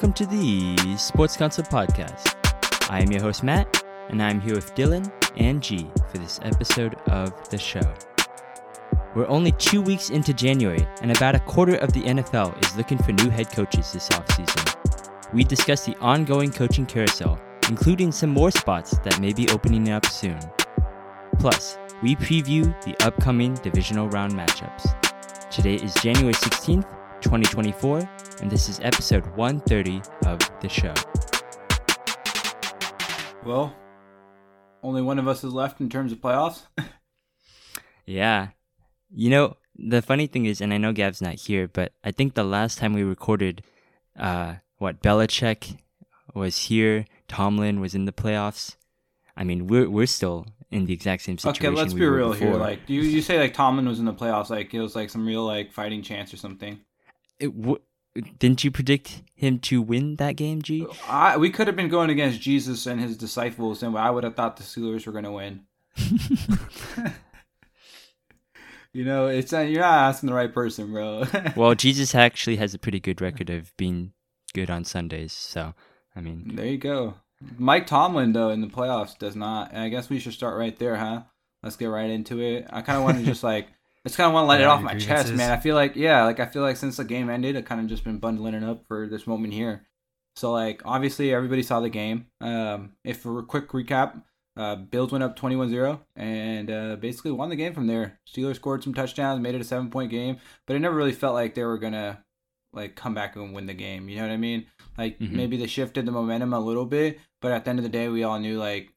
welcome to the Sports Council Podcast. I am your host, Matt, and I'm here with Dillon and G for this episode of the show. We're only two weeks into January, and about a quarter of the NFL is looking for new head coaches this offseason. We discuss the ongoing coaching carousel, including some more spots that may be opening up soon. Plus, we preview the upcoming divisional round matchups. Today is January 16th, 2024, and this is episode 130 of the show. Well, only one of us is left in terms of playoffs. Yeah. You know, the funny thing is, and I know Gav's not here, but I think the last time we recorded, uh, what, Belichick was here, Tomlin was in the playoffs. I mean, we're we're still in the exact same situation. okay, let's we be real here. before. Like, you you say like Tomlin was in the playoffs, like it was like some real like fighting chance or something. It w- didn't you predict him to win that game, G? I, we could have been going against Jesus and his disciples, and I would have thought the Steelers were going to win. you know, it's uh, you're not asking the right person, bro. well, Jesus actually has a pretty good record of being good on Sundays, so I mean, there you go. Mike Tomlin though in the playoffs does not. And I guess we should start right there, huh? Let's get right into it. I kind of want to just like. I just kind of want to let it off my chest, man. I feel like, yeah, like I feel like since the game ended, I kind of just been bundling it up for this moment here. So, like, obviously, everybody saw the game. Um, if for a quick recap, uh, Bills went up 21-0 and uh, basically won the game from there. Steelers scored some touchdowns, made it a seven point game, but it never really felt like they were gonna like come back and win the game. You know what I mean? Like Mhm. maybe they shifted the momentum a little bit, but at the end of the day, we all knew like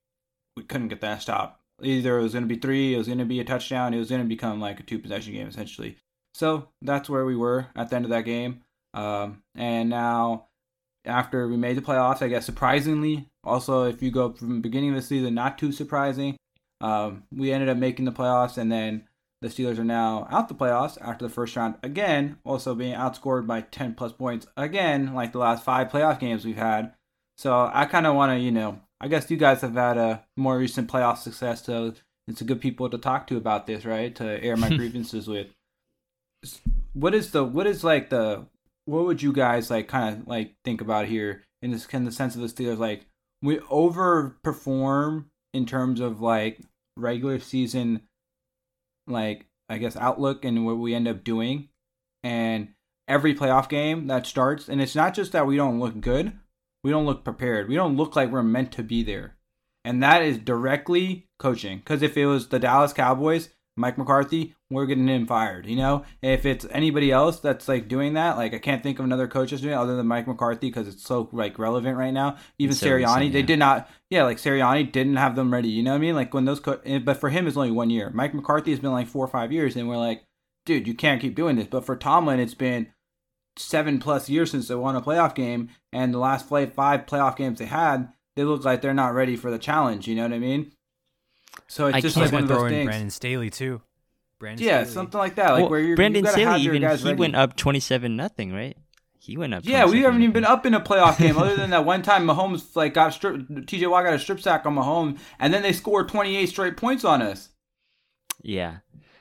we couldn't get that stop. Either it was going to be three, it was going to be a touchdown, it was going to become like a two possession game essentially. So that's where we were at the end of that game. Um, and now, after we made the playoffs, I guess surprisingly, also if you go from the beginning of the season, not too surprising, um, we ended up making the playoffs, and then the Steelers are now out the playoffs after the first round again, also being outscored by 10 plus points again, like the last five playoff games we've had. So I kind of want to, you know, I guess you guys have had a more recent playoff success, so it's a good people to talk to about this, right? To air my grievances with. What is the what is like the what would you guys like kind of like think about here in this in the sense of the Steelers like we overperform in terms of like regular season like I guess outlook and what we end up doing and every playoff game that starts and it's not just that we don't look good we don't look prepared. We don't look like we're meant to be there. And that is directly coaching. Because if it was the Dallas Cowboys Mike McCarthy we're getting him fired you know? If it's anybody else that's like doing that like I can't think of another coach that's doing it other than Mike McCarthy because it's so like relevant right now. Even So Sirianni recent, they did not yeah like Sirianni didn't have them ready you know what I mean? Like when those co- eh, but for him it's only one year. Mike McCarthy has been like four or five years and we're like dude you can't keep doing this. But for Tomlin it's been seven plus years since they won a playoff game, and the last play, five playoff games they had, they look like they're not ready for the challenge. You know what I mean? So it's I just can't like one of those throw in things. Brandon Staley too. Brandon yeah, Staley. something like that. Like Well, where you're Brandon you gotta Staley have your even guys he ready. went up twenty-seven nothing, right? He went up. Yeah, we haven't even been up in a playoff game other than that one time Mahomes like got strip. TJ Watt got a strip sack on Mahomes, and then they scored 28 straight points on us. Yeah.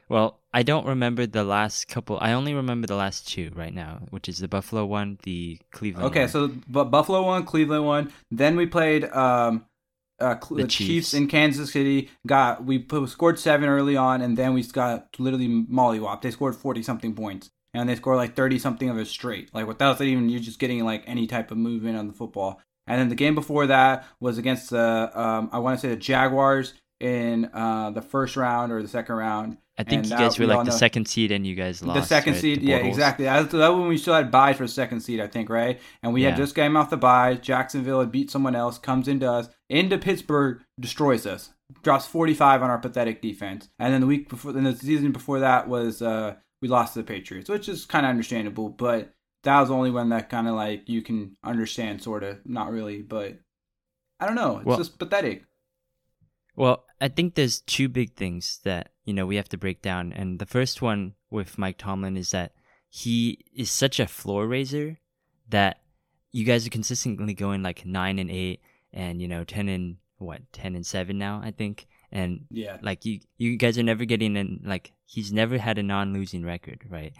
Well, I don't remember the last couple. I only remember the last two right now, which is the Buffalo one, the Cleveland. Okay, one. so but Buffalo one, Cleveland one. Then we played um, uh, Cle- The the Chiefs. Chiefs. in Kansas City. Got we put, scored seven early on, and then we got literally mollywopped. They scored forty something points, and they scored like thirty something of it straight, like without even you just getting like any type of movement on the football. And then the game before that was against the um, I want to say the Jaguars in uh, the first round or the second round. I think and you guys were we like the know- second seed, and you guys lost. the second right? seed, The yeah, exactly. That was, that was when we still had buys for second seed, I think, right? And we Yeah. had just came off the bye. Jacksonville had beat someone else, comes into us, into Pittsburgh, destroys us, drops 45 on our pathetic defense. And then the week before, then the season before that was uh, we lost to the Patriots, which is kind of understandable, but that was the only one that kind of like you can understand, sort of, not really, but I don't know. It's Well- just pathetic. Well, I think there's two big things that you know we have to break down, and the first one with Mike Tomlin is that he is such a floor raiser that you guys are consistently going like nine and eight, and you know ten and what ten and seven now, I think, and Yeah. like you you guys are never getting in like he's never had a non-losing record right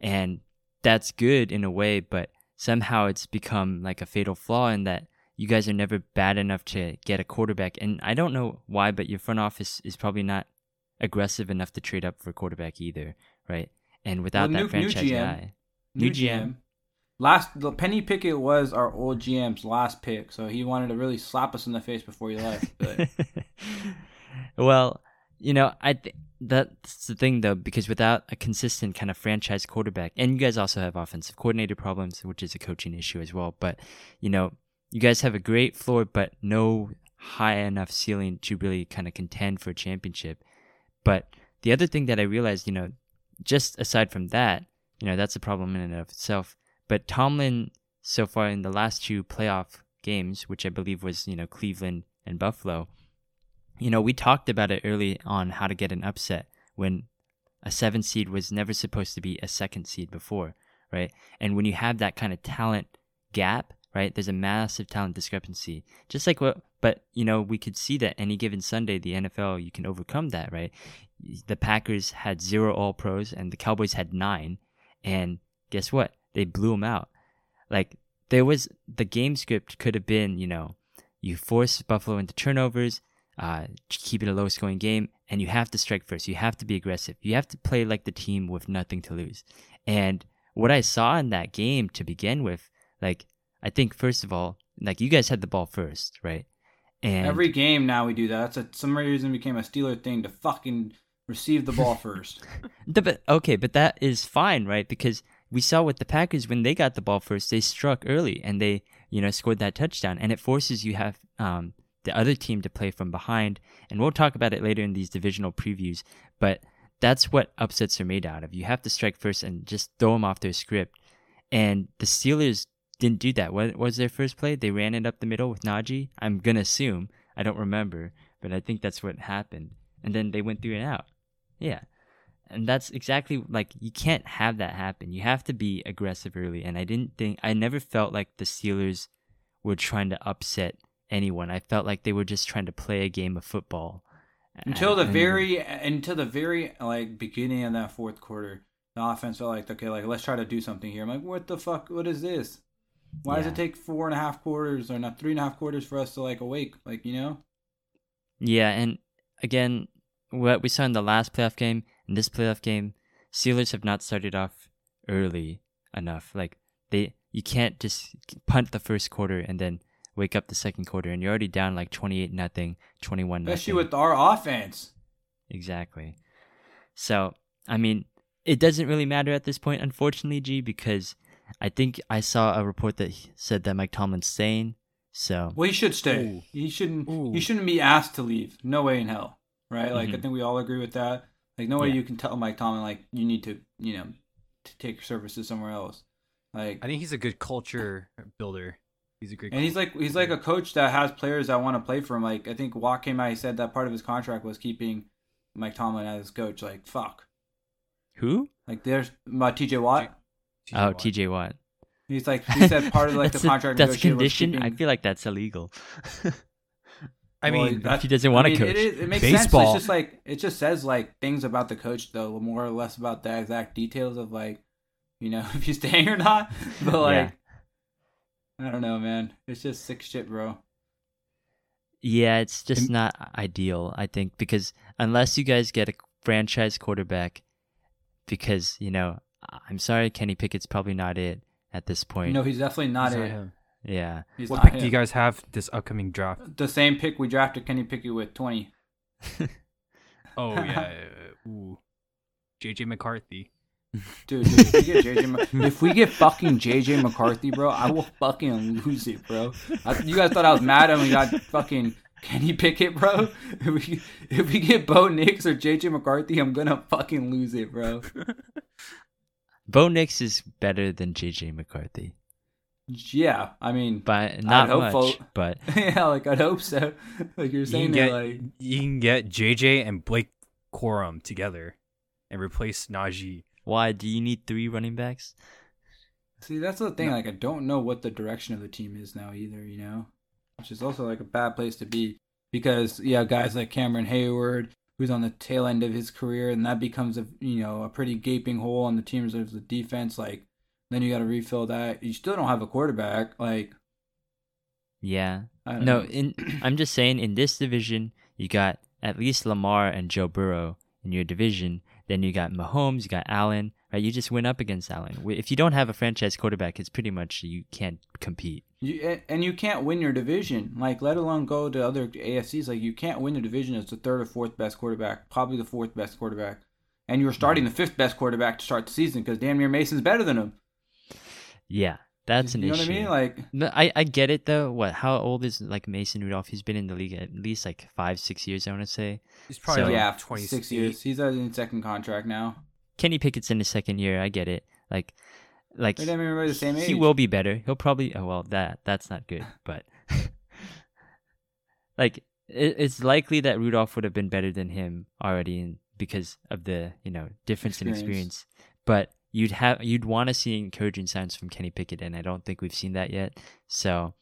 and that's good in a way but somehow it's become like a fatal flaw in that you guys are never bad enough to get a quarterback. And I don't know why, but your front office is probably not aggressive enough to trade up for quarterback either, right? And without Well, that new- new franchise GM. guy, New GM. Last the Kenny Pickett was our old GM's last pick, so he wanted to really slap us in the face before he left. Well, you know, I th- that's the thing though, because without a consistent kind of franchise quarterback, and you guys also have offensive coordinator problems, which is a coaching issue as well. But you know, you guys have a great floor, but no high enough ceiling to really kind of contend for a championship. But the other thing that I realized, you know, just aside from that, you know, that's a problem in and of itself. But Tomlin, so far in the last two playoff games, which I believe was, you know, Cleveland and Buffalo, you know, we talked about it early on how to get an upset when a seven seed was never supposed to be a second seed before, right? And when you have that kind of talent gap, right, there's a massive talent discrepancy. Just like what, but you know, we could see that any given Sunday, the NFL, you can overcome that, right? The Packers had zero All Pros and the Cowboys had nine, and guess what? They blew them out. Like there was the game script could have been, you know, you force Buffalo into turnovers, uh, keep it a low scoring game, and you have to strike first. You have to be aggressive. You have to play like the team with nothing to lose. And what I saw in that game to begin with, like, I think first of all, like you guys had the ball first, right? And every game now we do that. That's a some reason became a Steeler thing to fucking receive the ball first. The, but okay, but that is fine, right? Because we saw with the Packers when they got the ball first, they struck early and they, you know, scored that touchdown, and it forces you have um, the other team to play from behind. And we'll talk about it later in these divisional previews. But that's what upsets are made out of. You have to strike first and just throw them off their script. And the Steelers didn't do that. What was their first play? They ran it up the middle with Najee. I'm gonna assume. I don't remember, but I think that's what happened. And then they went through and out. Yeah. And that's exactly like you can't have that happen. You have to be aggressive early. And I didn't think I never felt like the Steelers were trying to upset anyone. I felt like they were just trying to play a game of football. until the And- very until the very like beginning of that fourth quarter, the offense felt like okay, like let's try to do something here. I'm like, what the fuck? What is this? Why does it take four and a half quarters or not three and a half quarters for us to like awake? Like you know, Yeah, and again, what we saw in the last playoff game and this playoff game, Steelers have not started off early enough. Like they, you can't just punt the first quarter and then wake up the second quarter, and you're already down like twenty eight nothing, twenty one nothing. especially with our offense. Exactly. So, I mean, it doesn't really matter at this point, unfortunately, G, because I think I saw a report that said that Mike Tomlin's staying. So, Well, he should stay. Ooh. He shouldn't. Ooh. He shouldn't be asked to leave. No way in hell. Right? Like I Mhm. think we all agree with that. Like no way Yeah. you can tell Mike Tomlin like you need to you know to take your services somewhere else. Like I think he's a good culture builder. He's a great. And he's like he's like a coach that has players that want to play for him. Like I think Watt came out, he said that part of his contract was keeping Mike Tomlin as his coach. Like fuck. who? Like there's uh, T.J. Watt. TJ Oh, Watt. TJ Watt. He's like he said part of like the That's a- contract. That's a negotiated was condition. I feel like that's illegal. I Well, mean, that's- he doesn't wanna I mean, coach. It, is, it makes Baseball. sense. It's just like it just says like things about the coach though, more or less about the exact details of like, you know, if he's staying or not. But like, I don't know, man. It's just sick shit, bro. Yeah, it's just And- not ideal, I think, because unless you guys get a franchise quarterback, because, you know, I'm sorry, Kenny Pickett's probably not it at this point. No, he's definitely not he's it. not him. Yeah. He's What pick him. do you guys have this upcoming draft? The same pick we drafted Kenny Pickett with twenty. Oh yeah, ooh, JJ McCarthy. Dude, dude, if we get JJ, if we get fucking JJ McCarthy, bro, I will fucking lose it, bro. I, you guys thought I was mad when we got fucking Kenny Pickett, bro. If we if we get Bo Nix or JJ McCarthy, I'm gonna fucking lose it, bro. Bo Nix is better than JJ McCarthy, Yeah, I mean, but not hope much. But yeah, like I'd hope so. Like you're You saying, can that, get like you can get JJ and Blake Corum together and replace Najee. why do you need three running backs? See, that's the thing. Like, I don't know what the direction of the team is now either. You know, which is also like a bad place to be because yeah, guys like Cameron Heyward, who's on the tail end of his career, and that becomes a you know a pretty gaping hole on the teams of the defense. Like, Then you got to refill that. You still don't have a quarterback. Like, Yeah. No, in I'm just saying in this division, you got at least Lamar and Joe Burrow in your division. Then you got Mahomes, you got Allen, right? You just went up against Allen. If you don't have a franchise quarterback, it's pretty much you can't compete. You, and you can't win your division, like let alone go to other AFCs. Like you can't win the division as the third or fourth best quarterback, probably the fourth best quarterback, and you're starting the fifth best quarterback to start the season because damn near Mason's better than him. Yeah, that's an you know issue. what I mean? Like No, I, I get it though. What? How old is like Mason Rudolph? He's been in the league at least like five, six years. I want to say. He's probably So- like yeah, 26 years. He's on his second contract now. Kenny Pickett's in his second year. I get it. Like, like They didn't even remember the same age. he will be better. He'll probably. Oh well, that that's not good. But like, it, it's likely that Rudolph would have been better than him already, in, because of the you know difference in Experience. experience. But you'd have you'd want to see encouraging signs from Kenny Pickett, and I don't think we've seen that yet. So,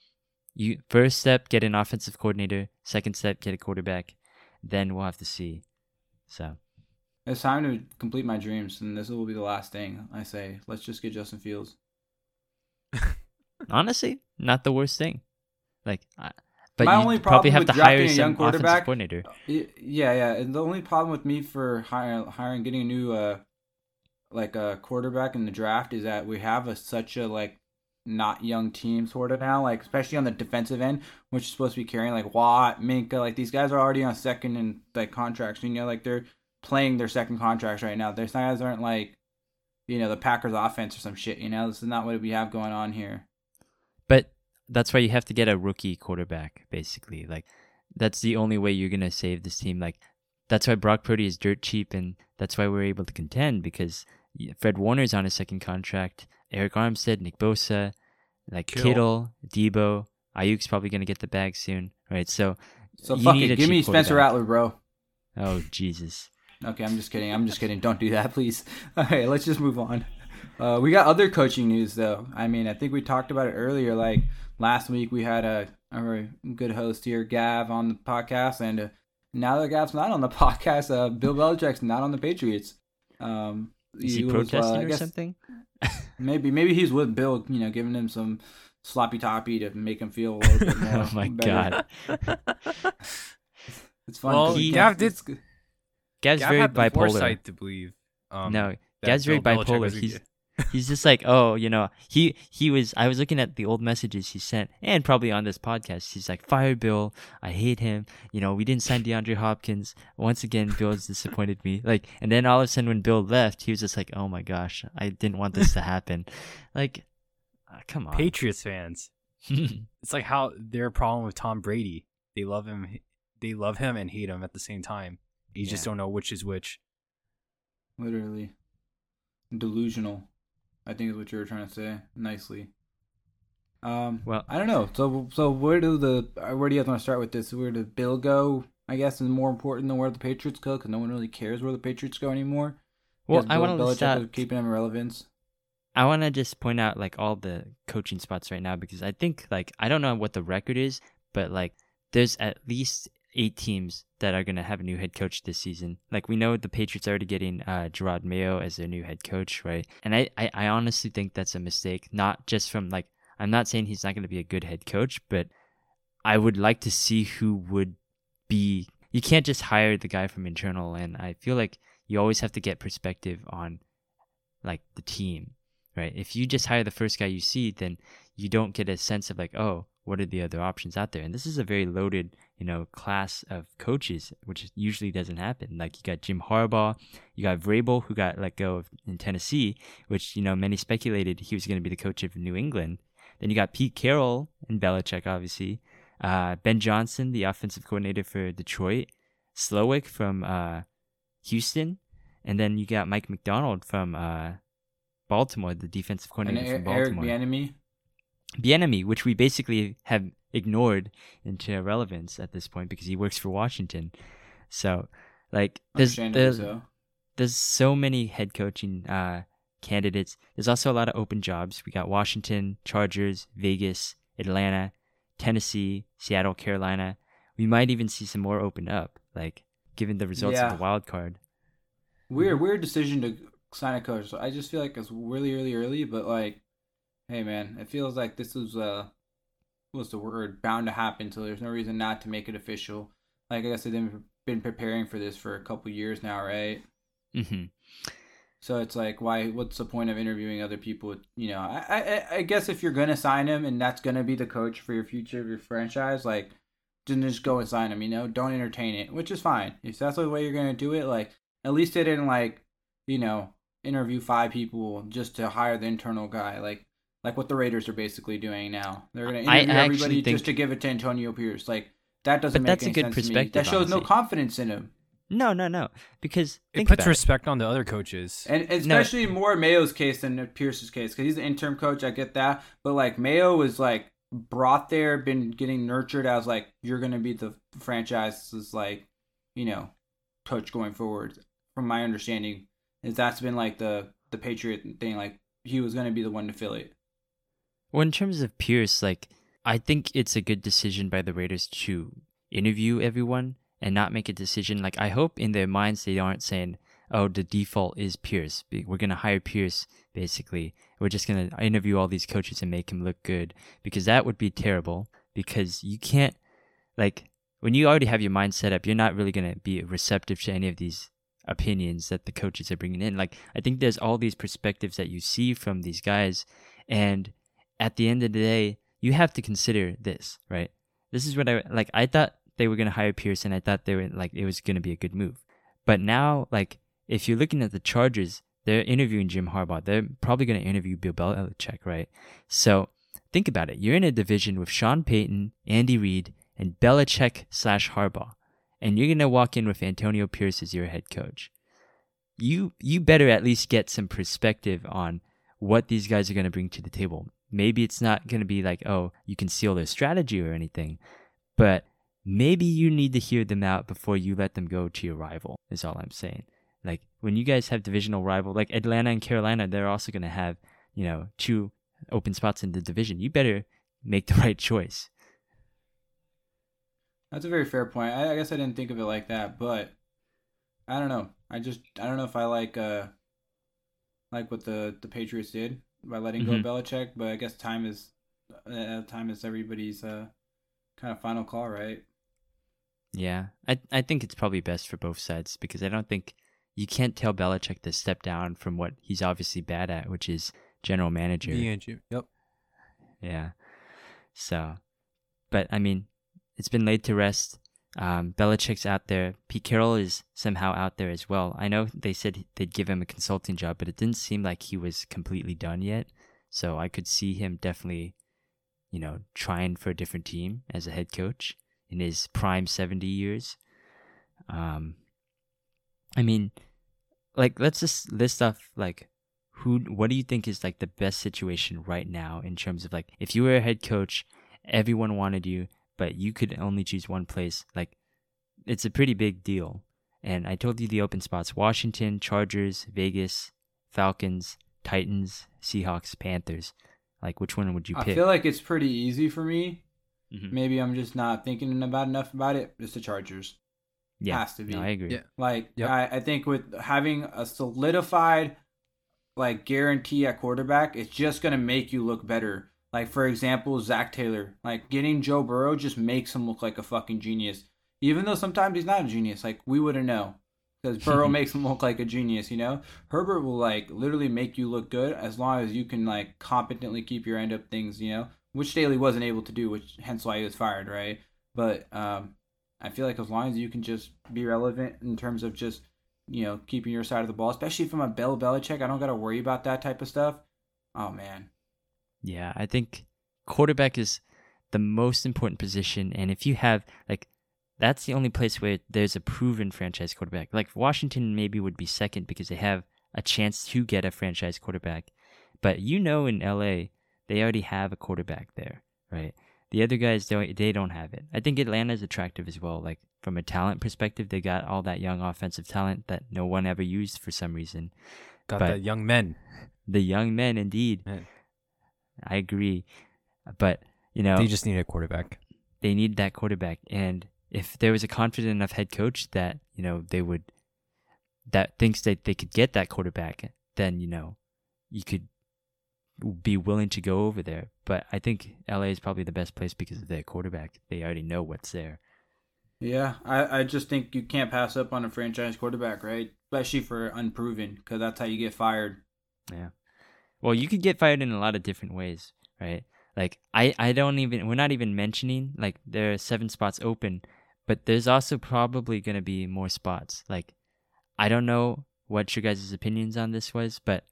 you first step get an offensive coordinator. Second step get a quarterback. Then we'll have to see. So. It's time to complete my dreams, and this will be the last thing I say. Let's just get Justin Fields. honestly, not the worst thing. Like, I- but My you only probably have with to hire a some young quarterback- coordinator. Yeah, yeah. And the only problem with me for hiring, hiring, getting a new, uh, like a quarterback in the draft is that we have a such a like not young team sort of now, like especially on the defensive end, which is supposed to be carrying like Watt, Minkah, like these guys are already on second and like contracts. You know, like they're playing their second contracts right now. These guys aren't like, you know, the Packers offense or some shit. You know, this is not what we have going on here. But that's why you have to get a rookie quarterback, basically. Like, that's the only way you're gonna save this team. Like, that's why Brock Purdy is dirt cheap, and that's why we're able to contend because y- Fred Warner's on his second contract. Arik Armstead, Nick Bosa, like Kittle. Kittle, Deebo, Aiyuk's probably gonna get the bag soon, right? So, So you fuck need it, a give me Spencer quarterback. Rattler, bro. Oh Jesus. Okay, I'm just kidding. I'm just kidding. Don't do that, please. Okay, let's just move on. Uh, we got other coaching news, though. I mean, I think we talked about it earlier. Like last week, we had a, a very good host here, Gav, on the podcast, and uh, now that Gav's not on the podcast, uh, Bill Belichick's not on the Patriots. Um, Is he was, uh, protesting I or something? Maybe, maybe he's with Bill. You know, giving him some sloppy toppy to make him feel a little bit more. oh my better. god. It's fun. Well, 'cause he- Gav did- it's good. Gav's Gav very had the bipolar. foresight to believe. Um, no, Gav's very bipolar. He's he's just like, oh, you know, he he was. I was looking at the old messages he sent, and probably on this podcast, he's like, fire Bill. I hate him. You know, we didn't sign DeAndre Hopkins. Once again, Bill's disappointed me. Like, and then all of a sudden, when Bill left, he was just like, oh my gosh, I didn't want this to happen. like, uh, come on. Patriots fans. It's like how their problem with Tom Brady. They love him. They love him and hate him at the same time. You just don't know which is which. Literally. Delusional. I think is what you were trying to say. Nicely. Um Well- I don't know. So so where do the uh, where do you guys want to start with this? Where did Bill go? I guess is more important than where the Patriots go because no one really cares where the Patriots go anymore. well, I want to list Belichick out is keeping them relevance. I want to just point out like all the coaching spots right now because I think like I don't know what the record is, but like there's at least eight teams that are gonna have a new head coach this season. Like we know the Patriots are already getting uh, Jerod Mayo as their new head coach, right? And I, I I honestly think that's a mistake. Not just from like I'm not saying he's not gonna be a good head coach, but I would like to see who would be. You can't just hire the guy from internal, and I feel like you always have to get perspective on like the team right? If you just hire the first guy you see, then you don't get a sense of like, oh, what are the other options out there? And this is a very loaded, you know, class of coaches, which usually doesn't happen. Like you got Jim Harbaugh, you got Vrabel, who got let go of in Tennessee, which you know many speculated he was going to be the coach of New England. Then you got Pete Carroll and Belichick, obviously. Uh, ben Johnson, the offensive coordinator for Detroit. Slowik from uh, Houston, and then you got Mike Macdonald from uh, Baltimore, the defensive coordinator Eric from Baltimore. Bieniemy. Bieniemy, which we basically have ignored into irrelevance at this point because he works for Washington. So, like, there's there's, so. there's so many head coaching uh, candidates. There's also a lot of open jobs. We got Washington, Chargers, Vegas, Atlanta, Tennessee, Seattle, Carolina. We might even see some more open up, like given the results Yeah. of the wild card. Weird, weird decision to sign a coach. So I just feel like it's really, really early. But like, hey, man, it feels like this was uh, what's the word? Bound to happen. So there's no reason not to make it official. Like I guess they've been preparing for this for a couple years now, right? Mm-hmm. So it's like, why? What's the point of interviewing other people? You know, I, I, I guess if you're gonna sign him and that's gonna be the coach for your future of your franchise, like, then just go and sign him. You know, don't entertain it, which is fine. If that's the way you're gonna do it, like, at least they didn't like, you know, interview five people just to hire the internal guy, like, like what the Raiders are basically doing now. They're gonna interview everybody think- just to give it to Antonio Pierce. Like, that doesn't But make that's a good sense to me. perspective, That shows no confidence in him. No, no, no. Because It think puts about it. respect on the other coaches. And especially more Mayo's case than Pierce's case because he's the interim coach. I get that, but like Mayo was like brought there, been getting nurtured as like you're gonna be the franchise's like you know coach going forward. From my understanding, is that's been like the the Patriot thing. Like he was gonna be the one to fill it. Well, in terms of Pierce, like I think it's a good decision by the Raiders to interview everyone and not make a decision. Like I hope in their minds they aren't saying, "Oh, the default is Pierce. We're gonna hire Pierce. Basically, we're just gonna interview all these coaches and make him look good." Because that would be terrible. Because you can't, like, when you already have your mind set up, you're not really gonna be receptive to any of these opinions that the coaches are bringing in. Like I think there's all these perspectives that you see from these guys, and at the end of the day, you have to consider this, right? This is what I like. I thought they were gonna hire Pearson. I thought they were like it was gonna be a good move, but now like if you're looking at the Chargers, they're interviewing Jim Harbaugh. They're probably gonna interview Bill Belichick, right? So think about it. You're in a division with Sean Payton, Andy Reid, and Belichick slash Harbaugh, and you're gonna walk in with Antonio Pierce as your head coach. You you better at least get some perspective on what these guys are going to bring to the table. Maybe it's not going to be like, oh, you can steal their strategy or anything, but maybe you need to hear them out before you let them go to your rival, is all I'm saying. Like, when you guys have divisional rival, like Atlanta and Carolina, they're also going to have, you know, two open spots in the division. You better make the right choice. That's a very fair point. I, I guess I didn't think of it like that, but I don't know. I just I don't know if I like uh like what the the Patriots did by letting Mhm. go of Belichick, but I guess time is uh, time is everybody's uh kind of final call, right? Yeah, I I think it's probably best for both sides because I don't think you can't tell Belichick to step down from what he's obviously bad at, which is general manager. Yeah, Jim. Yep. Yeah. So, but I mean, it's been laid to rest. Um, Belichick's out there. Pete Carroll is somehow out there as well. I know they said they'd give him a consulting job, but it didn't seem like he was completely done yet. So I could see him definitely, you know, trying for a different team as a head coach in his prime 70 years. Um, I mean, like, let's just list off, like, who, what do you think is, like, the best situation right now in terms of, like, if you were a head coach, everyone wanted you, but you could only choose one place, like, it's a pretty big deal. And I told you the open spots Washington, Chargers, Vegas, Falcons, Titans, Seahawks, Panthers. Like, which one would you I feel like it's pretty easy for me. Mhm. Maybe I'm just not thinking about enough about it. It's the Chargers. Yeah, has to be. No, I agree. Yeah. Like Yep. I, I think with having a solidified like guarantee at quarterback, it's just gonna make you look better. Like for example, Zac Taylor. Like getting Joe Burrow just makes him look like a fucking genius. Even though sometimes he's not a genius. Like we wouldn't know. Because Burrow makes him look like a genius, you know? Herbert will like literally make you look good as long as you can like competently keep your end up things, you know? Which Staley wasn't able to do, which hence why he was fired, right? But um I feel like as long as you can just be relevant in terms of just, you know, keeping your side of the ball, especially if I'm a Bill Belichick, I don't gotta worry about that type of stuff. Oh man. Yeah, I think quarterback is the most important position, and if you have like, that's the only place where there's a proven franchise quarterback. Like Washington maybe would be second because they have a chance to get a franchise quarterback, but you know in LA they already have a quarterback there, right? The other guys don't they don't have it. I think Atlanta's attractive as well. Like from a talent perspective, they got all that young offensive talent that no one ever used for some reason. Got But- that young men. The young men, indeed. Man. I agree, but you know They just need a quarterback. they need that quarterback. And if there was a confident enough head coach that, you know, they would, that thinks that they could get that quarterback, then you know you could be willing to go over there. But I think LA is probably the best place because of their quarterback. They already know what's there. Yeah, I, I just think you can't pass up on a franchise quarterback, right? Especially for unproven, because that's how you get fired. Yeah. Well, you could get fired in a lot of different ways, right? Like I, I don't even we're not even mentioning like there are seven spots open, but there's also probably gonna be more spots. Like I don't know what your guys' opinions on this was, but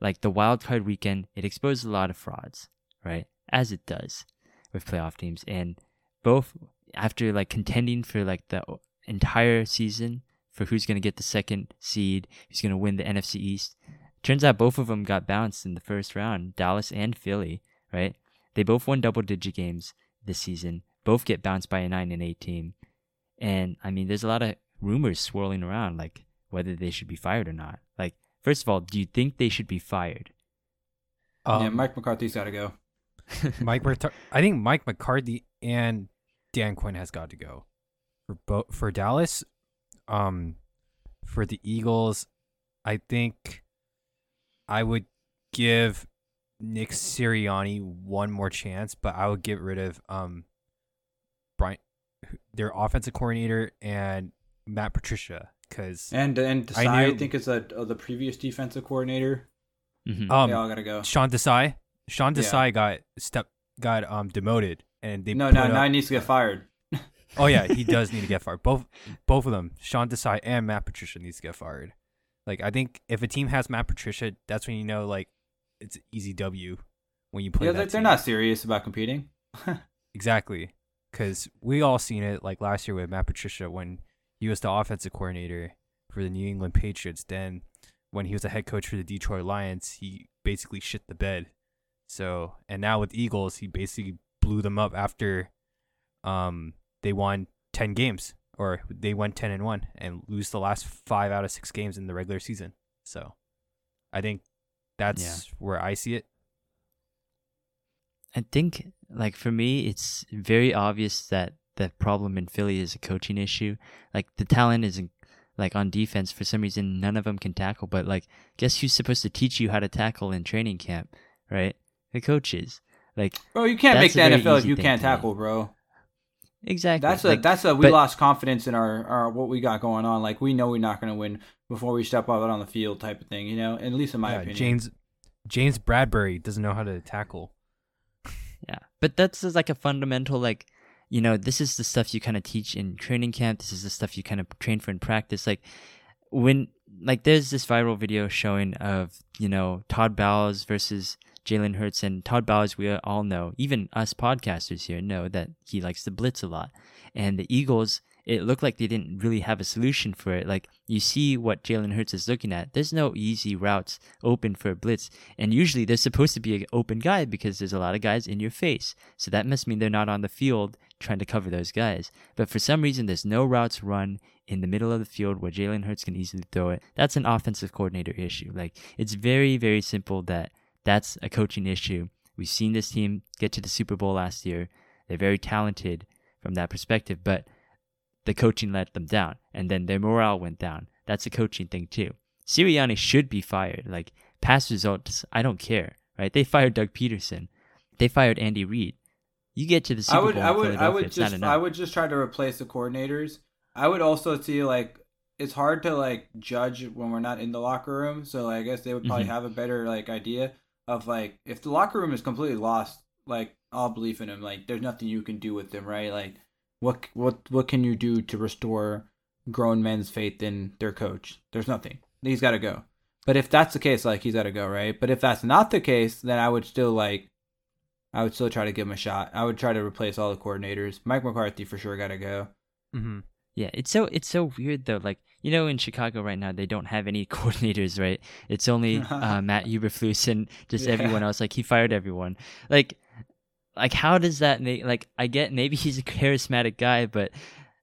like the wild card weekend, it exposed a lot of frauds, right? As it does with playoff teams. And both after like contending for like the entire season for who's going to get the second seed, who's going to win the NFC East, turns out both of them got bounced in the first round, Dallas and Philly, right? They both won double digit games this season. Both get bounced by a 9 and 8 team. And I mean, there's a lot of rumors swirling around like whether they should be fired or not. Like, first of all, do you think they should be fired? yeah, Um, Mike McCarthy's got to go. Mike McCar- I think Mike McCarthy and Dan Quinn has got to go. For both for Dallas, um for the Eagles, I think I would give Nick Sirianni one more chance, but I would get rid of um Brian their offensive coordinator and Matt Patricia cuz And and I Desai, I, knew- think is a, uh, the previous defensive coordinator. Mhm. um they all got to go. Sean Desai Sean Yeah. Desai got step got um demoted and they no, no, up- now he needs to get fired. Oh yeah, he does need to get fired. Both both of them, Sean Desai and Matt Patricia needs to get fired. Like I think if a team has Matt Patricia, that's when you know like it's easy W when you play Yeah, that they're, they're not serious about competing. exactly because we all seen it like last year with Matt Patricia when he was the offensive coordinator for the New England Patriots. Then when he was the head coach for the Detroit Lions, he basically shit the bed. So and now with Eagles, he basically blew them up after um they won ten games or they went ten and one and lose the last five out of six games in the regular season. So I think that's where I see it. I think, like for me, it's very obvious that the problem in Philly is a coaching issue. Like the talent isn't like on defense for some reason none of them can tackle. But like, guess who's supposed to teach you how to tackle in training camp, right? The coaches. Like Bro, you can't make the NFL if you can't to me. tackle, bro. Exactly. That's a like, that's a we but- lost confidence in our, our what we got going on. Like we know we're not going to win before we step out on the field, type of thing. You know, at least in my Yeah, opinion. James James Bradberry doesn't know how to tackle. Yeah, but that's just like a fundamental like, you know, this is the stuff you kind of teach in training camp. This is the stuff you kind of train for in practice. Like when like there's this viral video showing of you know Todd Bowles versus Jalen Hurts and Todd Bowles. We all know, even us podcasters here know that he likes to blitz a lot. And the Eagles, it looked like they didn't really have a solution for it. Like you see what Jalen Hurts is looking at. There's no easy routes open for a blitz, and usually there's supposed to be an open guy because there's a lot of guys in your face. So that must mean they're not on the field trying to cover those guys. But for some reason, there's no routes run in the middle of the field where Jalen Hurts can easily throw it. That's an offensive coordinator issue. Like it's very, very simple that that's a coaching issue. We've seen this team get to the Super Bowl last year. They're very talented from that perspective, but the coaching let them down, and then their morale went down. That's a coaching thing too. Sirianni should be fired. Like past results, I don't care. Right? They fired Doug Pederson. They fired Andy Reid. You get to the Super I would Bowl I would I would just. I would just try to replace the coordinators. I would also see like it's hard to like judge when we're not in the locker room. So like, I guess they would probably Mhm. have a better like idea of like if the locker room is completely lost, like all belief in him, like there's nothing you can do with them, right? Like what what what can you do to restore grown men's faith in their coach? There's nothing. He's got to go. But if that's the case, like he's got to go, right? But if that's not the case, then I would still like I would still try to give him a shot. I would try to replace all the coordinators. Mike McCarthy for sure got to go. Mm-hmm. Yeah, it's so it's so weird though. Like you know, in Chicago right now, they don't have any coordinators, right? It's only uh, Matt Eberflus and just Yeah. everyone else. Like he fired everyone. Like, like how does that make? Like I get maybe he's a charismatic guy, but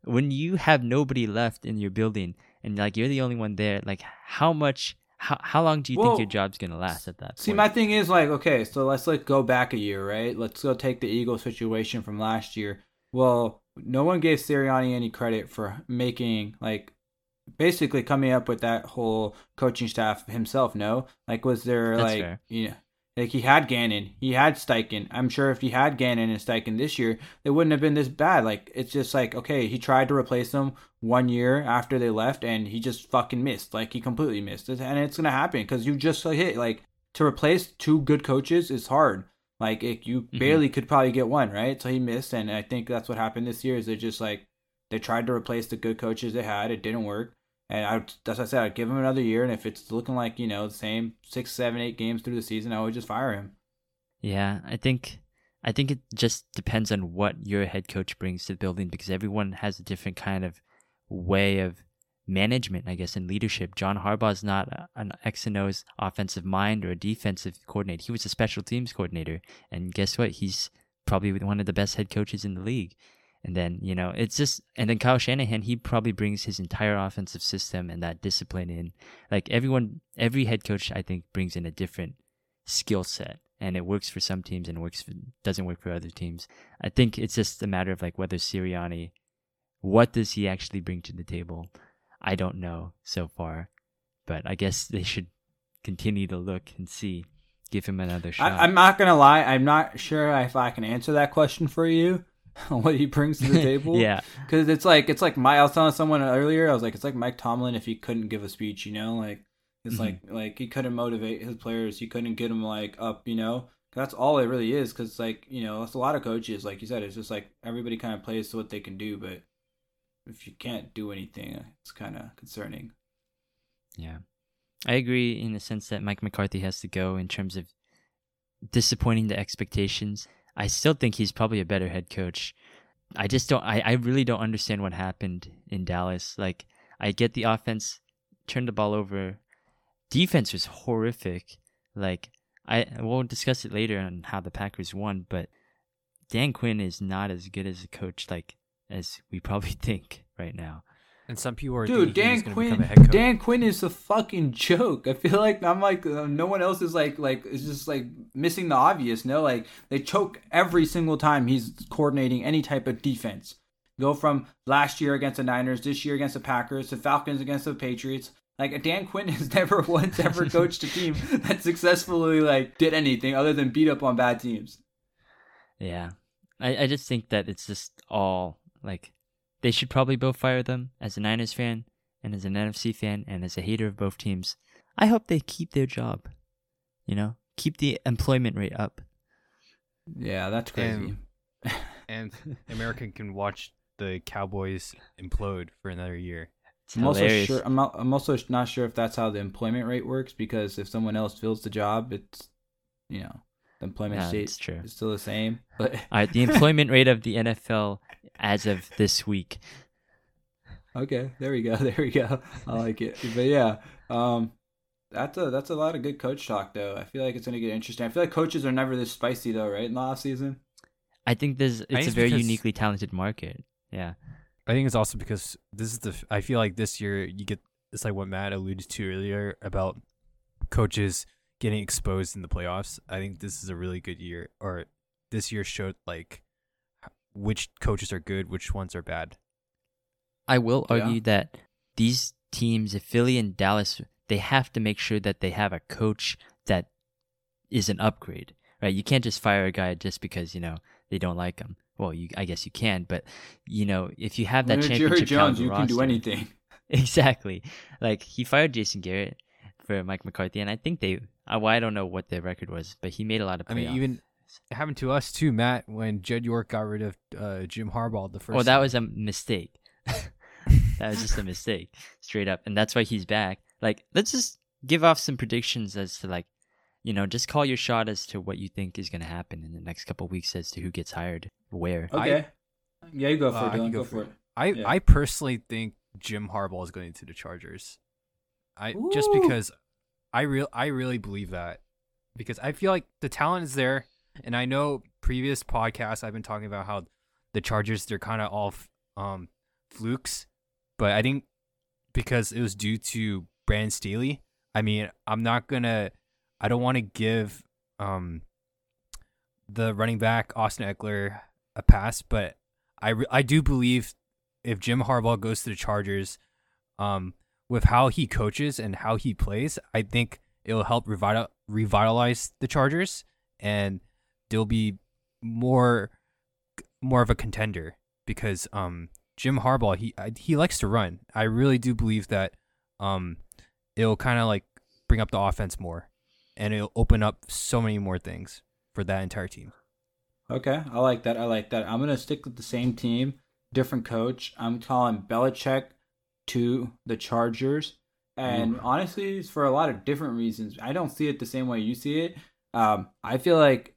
when you have nobody left in your building and like you're the only one there, like how much? How how long do you Well, think your job's gonna last at that? See, point? my thing is like, okay, so let's like go back a year, right? Let's go take the Eagles situation from last year. Well, no one gave Sirianni any credit for making like basically coming up with that whole coaching staff himself. No, like was there That's like fair. you know. Like he had Gannon, he had Steichen. I'm sure if he had Gannon and Steichen this year, it wouldn't have been this bad. Like it's just like okay, he tried to replace them one year after they left, and he just fucking missed. Like he completely missed, it, and it's gonna happen because you just hit like to replace two good coaches is hard. Like it, you Mhm. barely could probably get one right, so he missed, and I think that's what happened this year. Is they just like they tried to replace the good coaches they had, it didn't work, and I that's what I said I'd give him another year, and if it's looking like you know the same six, seven, eight games through the season, I would just fire him. Yeah, I think I think it just depends on what your head coach brings to the building because everyone has a different kind of way of management, I guess, and leadership. John Harbaugh is not an X and O's offensive mind or a defensive coordinator. He was a special teams coordinator, and guess what? He's probably one of the best head coaches in the league. And then you know it's just, and then Kyle Shanahan, he probably brings his entire offensive system and that discipline in. Like everyone, every head coach, I think, brings in a different skill set and it works for some teams and works for, doesn't work for other teams. I think it's just a matter of like whether Sirianni, what does he actually bring to the table? I don't know so far, but I guess they should continue to look and see, give him another shot. I, I'm not gonna lie, I'm not sure if I can answer that question for you. what he brings to the table, yeah, because it's like it's like my. I was telling someone earlier, I was like, it's like Mike Tomlin if he couldn't give a speech, you know, like it's Mhm. like like he couldn't motivate his players, he couldn't get them like up, you know. That's all it really is, because like you know, that's a lot of coaches. Like you said, it's just like everybody kind of plays to what they can do, but if you can't do anything, it's kind of concerning. yeah. I agree in the sense that Mike McCarthy has to go in terms of disappointing the expectations. I still think he's probably a better head coach. I just don't. I, I really don't understand what happened in Dallas. Like, I get the offense turned the ball over. Defense was horrific. Like, I we'll discuss it later on how the Packers won, but Dan Quinn is not as good as a coach like as we probably think right now. And some people are Dude, Dan he's Quinn, a head coach. Dan Quinn is a fucking joke. I feel like I'm like uh, no one else is like like is just like missing the obvious. No, like they choke every single time he's coordinating any type of defense. Go from last year against the Niners, this year against the Packers, the Falcons against the Patriots. Like Dan Quinn has never once ever coached a team that successfully like did anything other than beat up on bad teams. Yeah. I, I just think that it's just all like they should probably both fire them as a Niners fan and as an NFC fan and as a hater of both teams. I hope they keep their job. You know? Keep the employment rate up. Yeah, that's crazy. And- and America can watch the Cowboys implode for another year. It's I'm also sure. I'm, I'm also not sure if that's how the employment rate works because if someone else fills the job, it's you know the employment Yeah, state that's true. is still the same. But All right, the employment rate of the NFL as of this week. okay, there we go. There we go. I like it. But yeah, um, that's a that's a lot of good coach talk though. I feel like it's gonna get interesting. I feel like coaches are never this spicy though, right? In the off season. I think there's it's think a it's very because- uniquely talented market. Yeah. I think it's also because this is the. I feel like this year you get it's like what Matt alluded to earlier about coaches getting exposed in the playoffs. I think this is a really good year, or this year showed like which coaches are good, which ones are bad. I will Yeah. argue that these teams, if Philly and Dallas, they have to make sure that they have a coach that is an upgrade, right? You can't just fire a guy just because you know they don't like him. Well, you, I guess you can, but you know if you have that When you're championship Jerry Jones, caliber you can do anything. Exactly. Like he fired Jason Garrett for Mike McCarthy, and I think they. I, well, I don't know what the record was, but he made a lot of. I mean, even it happened to us too, Matt, when Jed York got rid of uh, Jim Harbaugh the first. Oh, that time. was a mistake. that was just a mistake, straight up, and that's why he's back. Like, let's just give off some predictions as to like, you know, just call your shot as to what you think is going to happen in the next couple weeks as to who gets hired, where. Okay. yeah, you go for Uh, it, can Dillon. go Go, for for it. it. I Yeah. I personally think Jim Harbaugh is going to the Chargers. I just because I real I really believe that because I feel like the talent is there, and I know previous podcasts I've been talking about how the Chargers they're kind of all f- um flukes, but I think because it was due to Brand Staley. I mean, I'm not gonna. I don't want to give um the running back Austin Ekeler a pass, but I re- I do believe if Jim Harbaugh goes to the Chargers, um, with how he coaches and how he plays, I think it'll help revital- revitalize the Chargers and they'll be more more of a contender because um Jim Harbaugh he he likes to run. I really do believe that um it'll kind of like bring up the offense more and it'll open up so many more things for that entire team. Okay, I like that. I like that. I'm gonna stick with the same team, different coach. I'm calling Belichick to the Chargers, and Ooh. honestly, it's for a lot of different reasons. I don't see it the same way you see it. Um, I feel like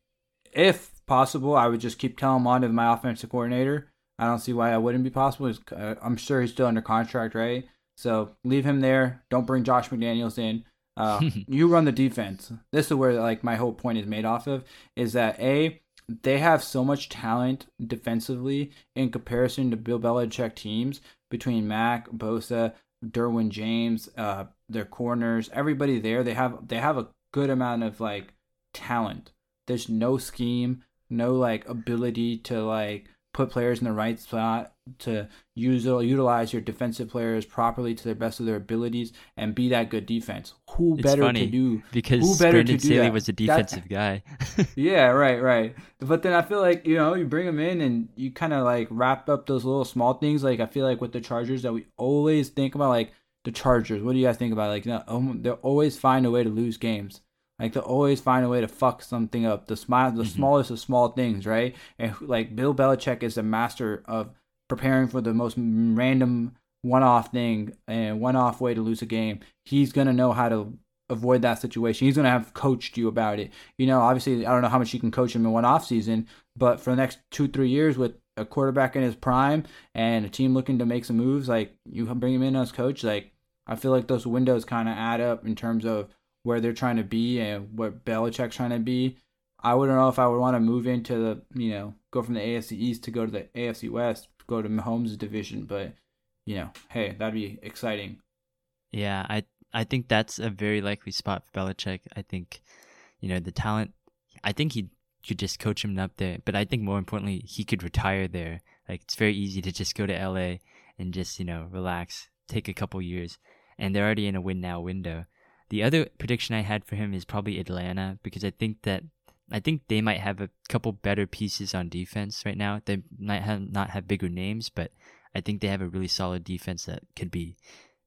if possible, I would just keep Kellen Moore as my offensive coordinator. I don't see why that wouldn't be possible. Uh, I'm sure he's still under contract, right? So leave him there. Don't bring Josh McDaniels in. Uh, you run the defense. This is where like my whole point is made off of is that a they have so much talent defensively in comparison to Bill Belichick teams between Mack, Bosa, Derwin James, uh, their corners, everybody there. They have they have a good amount of like talent. There's no scheme, no like ability to like put players in the right spot to use it or utilize your defensive players properly to the best of their abilities and be that good defense. Who it's better to do? Because who better Brandon to do Staley that? was a defensive that, guy. yeah, right, right. But then I feel like you know you bring them in and you kind of like wrap up those little small things. Like I feel like with the Chargers that we always think about, like the Chargers. What do you guys think about? Like um, they'll always find a way to lose games. Like they always find a way to fuck something up. The smile, the mm-hmm. smallest of small things, right? And like Bill Belichick is a master of preparing for the most random one-off thing and one-off way to lose a game. He's gonna know how to avoid that situation. He's gonna have coached you about it. You know, obviously, I don't know how much you can coach him in one off season, but for the next two, three years with a quarterback in his prime and a team looking to make some moves, like you bring him in as coach, like I feel like those windows kind of add up in terms of where they're trying to be and what Belichick's trying to be. I wouldn't know if I would want to move into the, you know, go from the AFC East to go to the AFC West, go to Mahomes' division. But, you know, hey, that'd be exciting. Yeah, I I think that's a very likely spot for Belichick. I think, you know, the talent. I think he could just coach him up there, but I think more importantly, he could retire there. Like it's very easy to just go to LA and just you know relax, take a couple years, and they're already in a win now window. The other prediction I had for him is probably Atlanta because I think that I think they might have a couple better pieces on defense right now. They might have not have bigger names, but I think they have a really solid defense that could be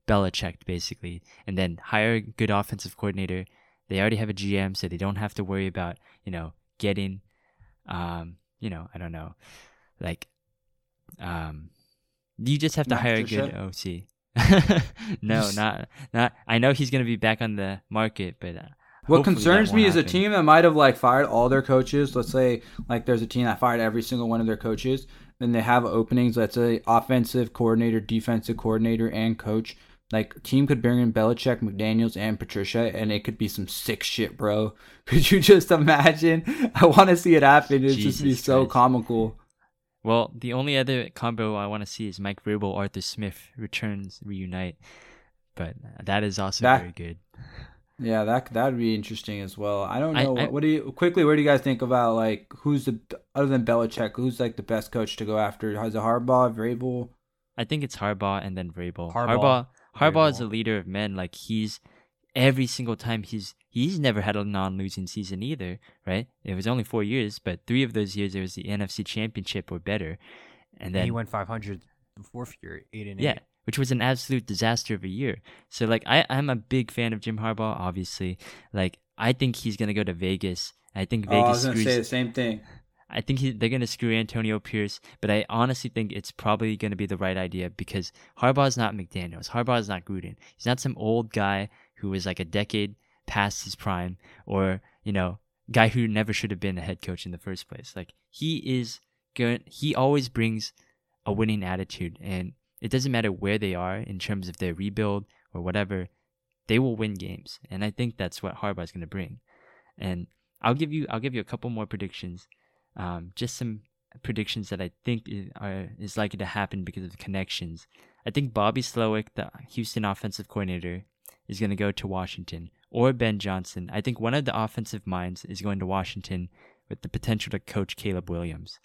Belichick basically, and then hire a good offensive coordinator. They already have a GM, so they don't have to worry about you know getting, um, you know, I don't know, like, um, you just have to hire a good OC. no, not not. I know he's gonna be back on the market, but uh, what concerns me is a team that might have like fired all their coaches. Let's say like there's a team that fired every single one of their coaches, and they have openings. Let's say offensive coordinator, defensive coordinator, and coach. Like team could bring in Belichick, McDaniels, and Patricia, and it could be some sick shit, bro. Could you just imagine? I want to see it happen. It'd just be so Christ. comical. Well, the only other combo I want to see is Mike Vrabel, Arthur Smith returns reunite, but that is also that, very good. Yeah, that that'd be interesting as well. I don't know. I, what, what, do you quickly? Where do you guys think about like who's the other than Belichick? Who's like the best coach to go after? Has a Harbaugh, Vrabel? I think it's Harbaugh and then Vrabel. Harbaugh. Harbaugh, Harbaugh is a leader of men. Like he's every single time he's he's never had a non-losing season either, right? It was only four years, but three of those years it was the NFC Championship or better, and then and he went 500 the fourth year, eight and yeah, eight. which was an absolute disaster of a year. So like I I'm a big fan of Jim Harbaugh, obviously. Like I think he's gonna go to Vegas. I think Vegas. Oh, I was gonna screws, say the same thing. I think he, they're going to screw Antonio Pierce, but I honestly think it's probably going to be the right idea because Harbaugh's not McDaniels. Harbaugh's not Gruden. He's not some old guy who was like a decade past his prime or, you know, guy who never should have been a head coach in the first place. Like he is good. He always brings a winning attitude and it doesn't matter where they are in terms of their rebuild or whatever, they will win games. And I think that's what Harbaugh is going to bring. And I'll give you I'll give you a couple more predictions. Um, just some predictions that I think are is likely to happen because of the connections. I think Bobby Slowik, the Houston offensive coordinator, is going to go to Washington, or Ben Johnson. I think one of the offensive minds is going to Washington with the potential to coach Caleb Williams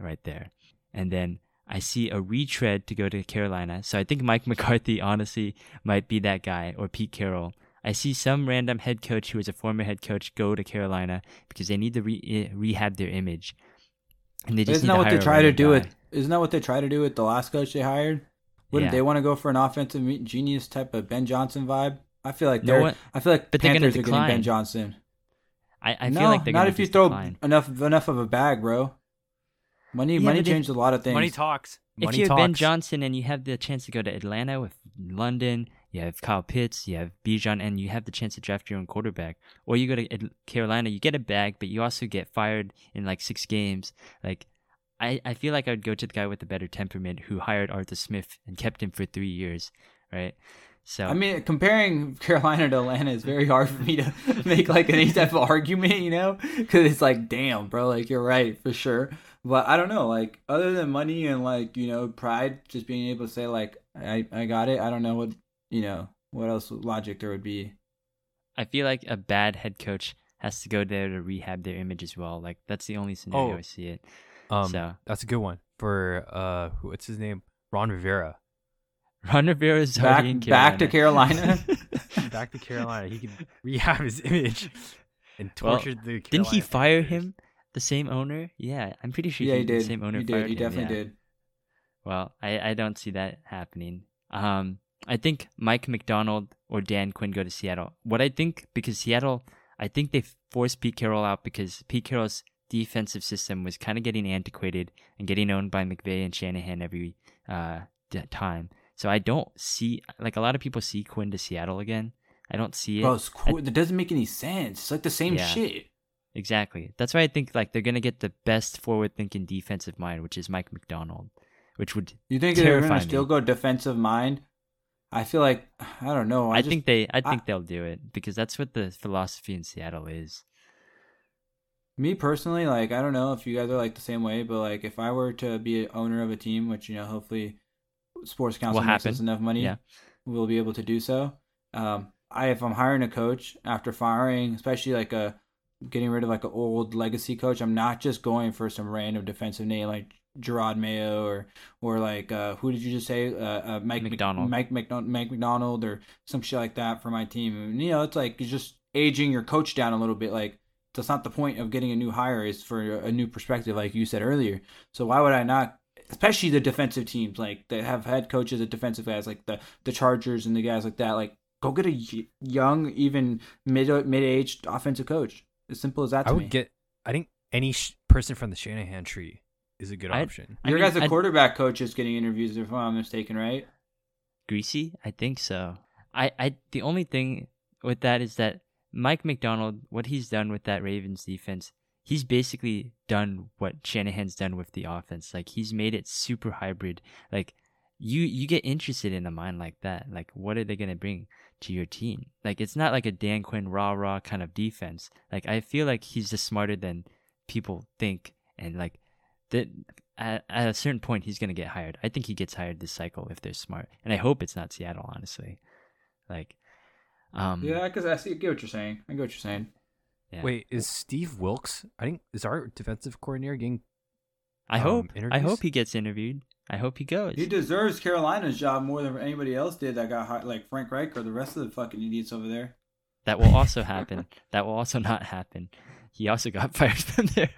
right there. And then I see a retread to go to Carolina. So I think Mike McCarthy honestly might be that guy or Pete Carroll. I see some random head coach who is a former head coach go to Carolina because they need to re- eh, rehab their image. And they just Isn't that what they try to do guy. with isn't that what they try to do with the last coach they hired? Wouldn't yeah. they want to go for an offensive genius type of Ben Johnson vibe? I feel like they're. I feel like but Panthers are getting Ben Johnson. I, I no, feel like they're not if you throw decline. enough enough of a bag, bro. Money, yeah, money changes a lot of things. Money talks. Money if you're talks. Ben Johnson and you have the chance to go to Atlanta with London, you have Kyle Pitts, you have Bijan, and you have the chance to draft your own quarterback, or you go to Carolina, you get a bag, but you also get fired in like six games. Like I, I feel like I would go to the guy with the better temperament who hired Arthur Smith and kept him for three years, right? So I mean, comparing Carolina to Atlanta is very hard for me to make like any type of argument, you know, because it's like, damn, bro, like you're right for sure. But I don't know, like other than money and like you know pride, just being able to say like I I got it. I don't know what you know what else logic there would be. I feel like a bad head coach has to go there to rehab their image as well. Like that's the only scenario oh. I see it. Um, so that's a good one for uh, what's his name? Ron Rivera. Ron Rivera is back, back to Carolina. back to Carolina. He can rehab his image and torture well, the. Carolina didn't he fire him? The same owner? Yeah, I'm pretty sure. Yeah, he, he did. The same owner. He did. He him, definitely yeah. did. Well, I I don't see that happening. Um, I think Mike Macdonald or Dan Quinn go to Seattle. What I think because Seattle, I think they forced Pete Carroll out because Pete Carroll's defensive system was kind of getting antiquated and getting owned by McVay and Shanahan every uh, time. So I don't see like a lot of people see Quinn to Seattle again. I don't see it. Bro, cool. it doesn't make any sense. It's like the same yeah, shit. Exactly. That's why I think like they're gonna get the best forward-thinking defensive mind, which is Mike Macdonald, which would you think they're gonna still go defensive mind? I feel like I don't know. I, I just, think they. I think I, they'll do it because that's what the philosophy in Seattle is. Me personally, like I don't know if you guys are like the same way, but like if I were to be an owner of a team, which you know hopefully sports council will makes happen. us enough money, yeah. we'll be able to do so. Um, I if I'm hiring a coach after firing, especially like a getting rid of like an old legacy coach, I'm not just going for some random defensive name like Jerod Mayo or or like uh, who did you just say uh, uh, Mike Macdonald, Mike Macdonald, Mike Macdonald or some shit like that for my team. And, you know, it's like you're just aging your coach down a little bit, like that's not the point of getting a new hire is for a new perspective like you said earlier so why would i not especially the defensive teams like that have head coaches and defensive guys like the the chargers and the guys like that like go get a young even mid mid-aged offensive coach. As simple as that i would me. get i think any sh- person from the shanahan tree is a good I, option. Your mean, guys a quarterback coach is getting interviews if i'm mistaken right? Greasy, i think so. I i the only thing with that is that Mike Macdonald, what he's done with that Ravens defense, he's basically done what Shanahan's done with the offense. Like he's made it super hybrid. Like you you get interested in a mind like that. Like what are they gonna bring to your team? Like it's not like a Dan Quinn rah rah kind of defense. Like I feel like he's just smarter than people think, and like that at, at a certain point he's gonna get hired. I think he gets hired this cycle if they're smart, and I hope it's not Seattle. Honestly, like um, yeah, because I see, get what you're saying. I get what you're saying. Yeah. Wait, is Steve Wilks? I think is our defensive coordinator getting. I um, hope. I hope he gets interviewed. I hope he goes. He deserves Carolina's job more than anybody else did that got hot, like Frank Reich or the rest of the fucking idiots over there. That will also happen. that will also not happen. He also got fired from there.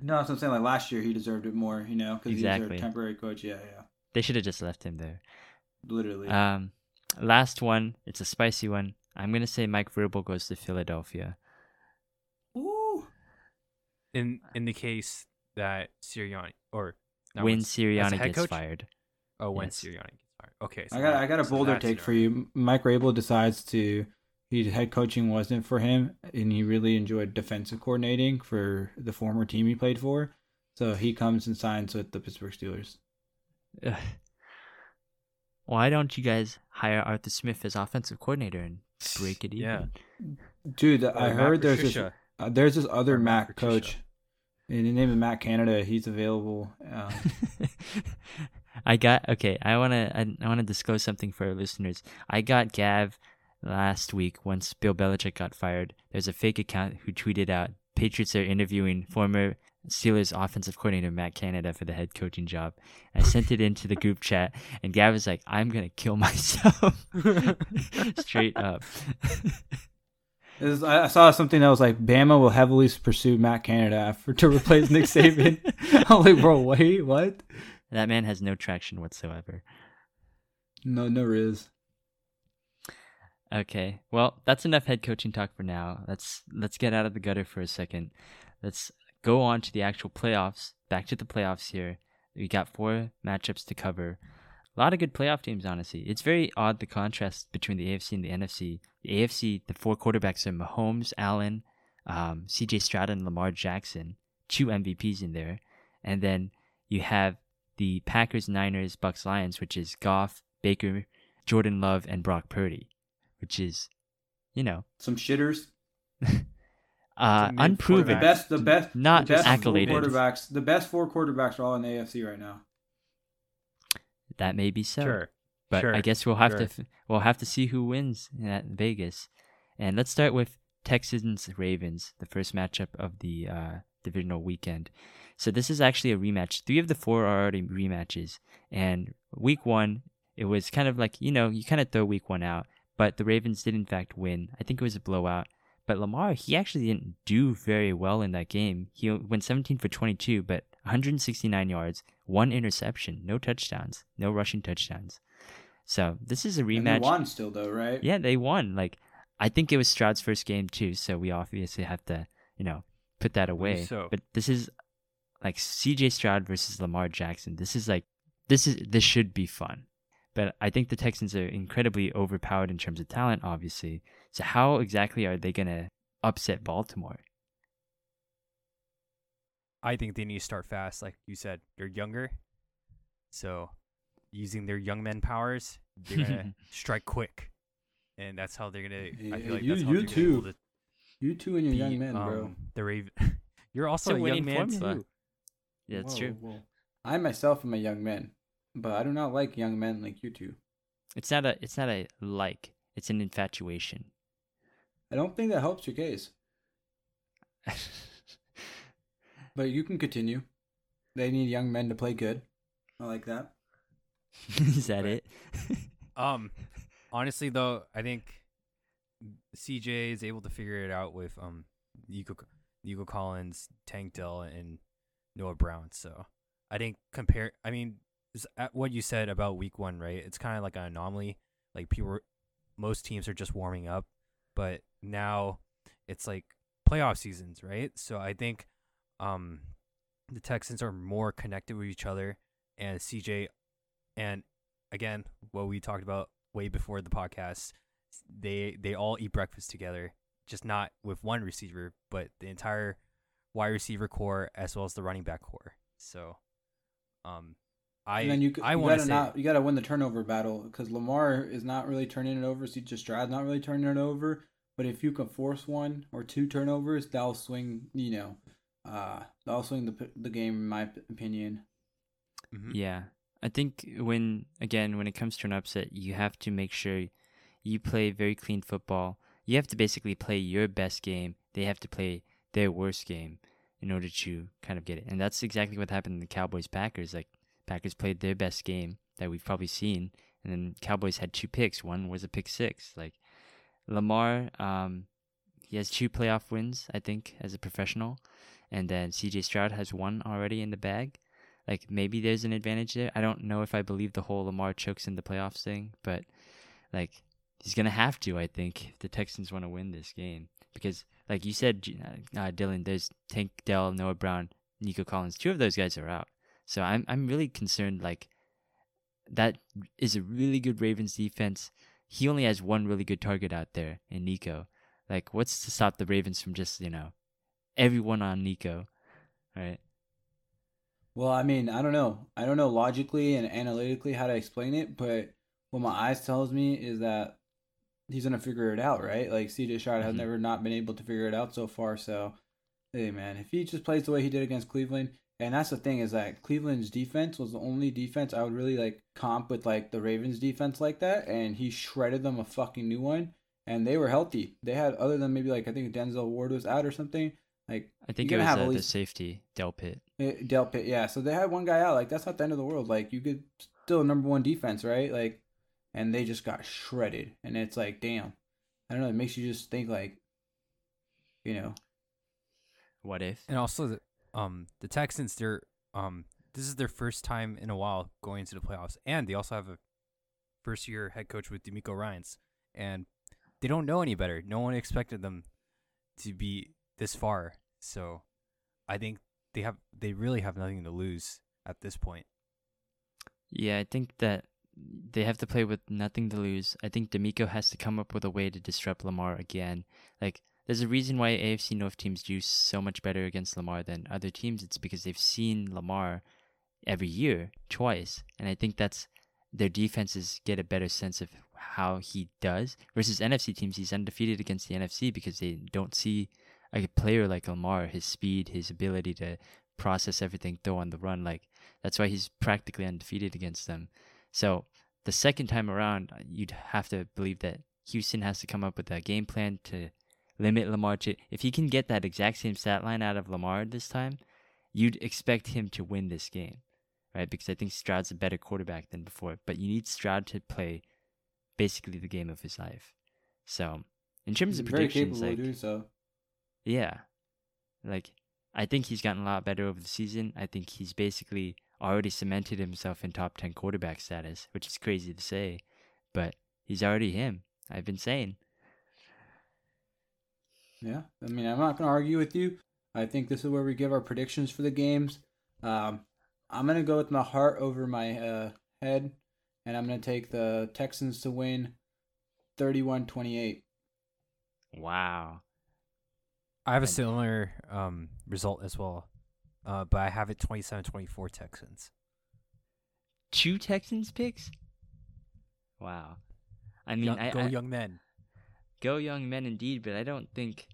No, that's what I'm saying. Like last year, he deserved it more. You know, because exactly. he's their temporary coach. Yeah, yeah. They should have just left him there. Literally. Um, last one. It's a spicy one. I'm gonna say Mike Vrabel goes to Philadelphia. Ooh. In uh, in the case that Sirianni or when Sirianni gets coach? fired. Oh, when yes. Sirianni gets fired. Okay. So I got that, I got a bolder so take for you. Mike Vrabel decides to he head coaching wasn't for him, and he really enjoyed defensive coordinating for the former team he played for. So he comes and signs with the Pittsburgh Steelers. why don't you guys hire Arthur Smith as offensive coordinator and break it even? Yeah, dude, I heard there's this uh, there's this other Matt, Matt coach. In the name of Matt Canada, he's available. Um, I got okay. I wanna I, I wanna disclose something for our listeners. I got Gav last week once Bill Belichick got fired. There's a fake account who tweeted out Patriots are interviewing former Steelers offensive coordinator Matt Canada for the head coaching job. I sent it into the group chat, and Gav was like, "I'm gonna kill myself," straight up. I I saw something that was like Bama will heavily pursue Matt Canada for to replace Nick Saban. I'm like, bro, wait, what? that man has no traction whatsoever. No, no riz. Okay, well, that's enough head coaching talk for now. Let's let's get out of the gutter for a second. Let's go on to the actual playoffs. Back to the playoffs here. We got four matchups to cover. A lot of good playoff teams, honestly. It's very odd the contrast between the AFC and the NFC. The AFC, the four quarterbacks are Mahomes, Allen, um, C.J. Stroud, and Lamar Jackson, two MVPs in there, and then you have the Packers, Niners, Bucks, Lions, which is Goff, Baker, Jordan Love, and Brock Purdy, which is, you know, Some shitters. uh, unproven. The best, the best, Not the best four accoladed. quarterbacks. The best four quarterbacks are all in the AFC right now. That may be so. Sure. But sure, I guess we'll have sure. to we'll have to see who wins at Vegas. And let's start with Texans Ravens, the first matchup of the uh, divisional weekend. So this is actually a rematch. Three of the four are already rematches. And week one, it was kind of like you know you kind of throw week one out, but the Ravens did in fact win. I think it was a blowout. But Lamar, he actually didn't do very well in that game. He went 17 for 22, but 169 yards, one interception, no touchdowns, no rushing touchdowns. So this is a And they rematch. won still though, right? Yeah, they won. Like I think it was Stroud's first game too, so we obviously have to, you know, put that away. so. But this is like CJ Stroud versus Lamar Jackson. This is like this is this should be fun. But I think the Texans are incredibly overpowered in terms of talent, obviously. So how exactly are they gonna upset Baltimore? I think they need to start fast, like you said. They're younger, so using their young men powers, they're gonna strike quick, and that's how they're gonna. I feel like you- that's how you they're gonna be able too. to You two and your young beat, men, bro. um, The Raven. You're also a a, young winning man formula. too. Yeah, that's Whoa, true. whoa. I myself am a young man, but I do not like young men like you two. It's not a it's not a like, it's an infatuation. I don't think that helps your case, but you can continue. They need young men to play good. I like that. is that Right. it? Um, honestly though, I think CJ is able to figure it out with um Nico, Nico Collins, Tank Dell, and Noah Brown. So I think compare. I mean, s- at what you said about Week One, right? It's kind of like an anomaly. Like people, were- most teams are just warming up, but now it's like playoff seasons, right? So I think um the Texans are more connected with each other, and CJ, and again, what we talked about way before the podcast, they they all eat breakfast together, just not with one receiver, but the entire wide receiver corps as well as the running back corps. So, um, I and then you, c- I you want to gotta not you gotta win the turnover battle because Lamar is not really turning it over. CJ Stroud's not really turning it over. But if you can force one or two turnovers, that'll swing. You know, uh, that'll swing the the game. In my p- opinion. Mhm. Yeah. I think when again when it comes to an upset, you have to make sure you play very clean football. You have to basically play your best game. They have to play their worst game in order to kind of get it. And that's exactly what happened in the Cowboys Packers. Like Packers played their best game that we've probably seen, and then Cowboys had two picks. One was a pick six. Like Lamar, um, he has two playoff wins, I think, as a professional, and then C.J. Stroud has one already in the bag like maybe there's an advantage there. I don't know if I believe the whole Lamar chokes in the playoffs thing, but like he's gonna have to. I think if the Texans want to win this game because, like you said, uh, Dillon, there's Tank Dell, Noah Brown, Nico Collins. Two of those guys are out, so I'm I'm really concerned. Like that is a really good Ravens defense. He only has one really good target out there in Nico. Like, what's to stop the Ravens from just you know everyone on Nico, right? Well, I mean, I don't know. I don't know logically and analytically how to explain it, but what my eyes tells me is that he's gonna figure it out, right? Like CJ Stroud has Mhm. never not been able to figure it out so far. So, hey, man, if he just plays the way he did against Cleveland, and that's the thing is that Cleveland's defense was the only defense I would really like comp with like the Ravens defense like that, and he shredded them a fucking new one, and they were healthy. They had other than maybe like I think Denzel Ward was out or something. Like I think you're it gonna was have uh, at the least- safety Delpit. Eh, Delpit, yeah. So they had one guy out. Like that's not the end of the world. Like you could still number one defense, right? Like, and they just got shredded. And it's like, damn. I don't know. It makes you just think like, you know, What if? And also the um the Texans, they're um this is their first time in a while going into the playoffs, and they also have a first year head coach with DeMeco Ryans, and they don't know any better. No one expected them to be this far, so I think they have they really have nothing to lose at this point. Yeah, I think that they have to play with nothing to lose. I think DeMeco has to come up with a way to disrupt Lamar again. Like, there's a reason why AFC North teams do so much better against Lamar than other teams. It's because they've seen Lamar every year, twice. And I think that's their defenses get a better sense of how he does. Versus NFC teams, he's undefeated against the NFC because they don't see a player like Lamar, his speed, his ability to process everything, throw on the run. Like, that's why he's practically undefeated against them. So the second time around, you'd have to believe that Houston has to come up with a game plan to limit Lamar to. If he can get that exact same stat line out of Lamar this time, you'd expect him to win this game, right? Because I think Stroud's a better quarterback than before. But you need Stroud to play basically the game of his life. So in terms of predictions, like so. yeah. Like, I think he's gotten a lot better over the season. I think he's basically already cemented himself in top 10 quarterback status, which is crazy to say, but he's already him. I've been saying. Yeah, I mean, I'm not gonna argue with you. I think this is where we give our predictions for the games. Um, I'm gonna go with my heart over my uh, head, and I'm gonna take the Texans to win, 31-28. Wow. I have a similar um result as well, uh, but I have it 27-24 Texans. Two Texans picks? Wow. I mean, Young- I, go I- young men. go young men indeed, but I don't think.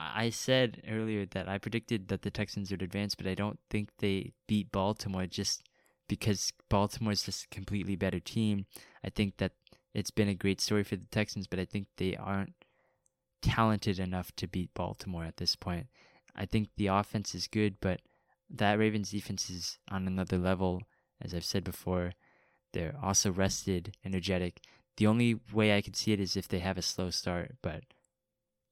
I said earlier that I predicted that the Texans would advance, but I don't think they beat Baltimore just because Baltimore's just a completely better team. I think that it's been a great story for the Texans, but I think they aren't talented enough to beat Baltimore at this point. I think the offense is good, but that Ravens defense is on another level. As I've said before, they're also rested, energetic. The only way I could see it is if they have a slow start, but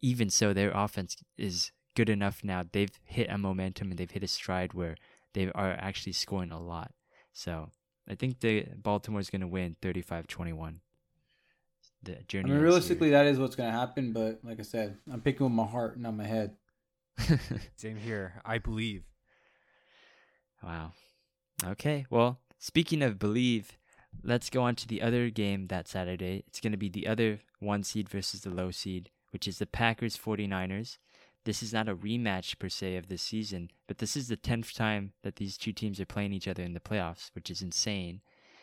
even so, their offense is good enough now. They've hit a momentum and they've hit a stride where they are actually scoring a lot. So I think the Baltimore's going to win 35-21. The I mean, ends realistically, that is what's gonna happen. But like I said, I'm picking with my heart, and not my head. Same here. I believe. Wow. Okay. Well, speaking of believe, let's go on to the other game that Saturday. It's going to be the other one seed versus the low seed, which is the Packers 49ers. This is not a rematch per se of this season, but this is the 10th time that these two teams are playing each other in the playoffs, which is insane.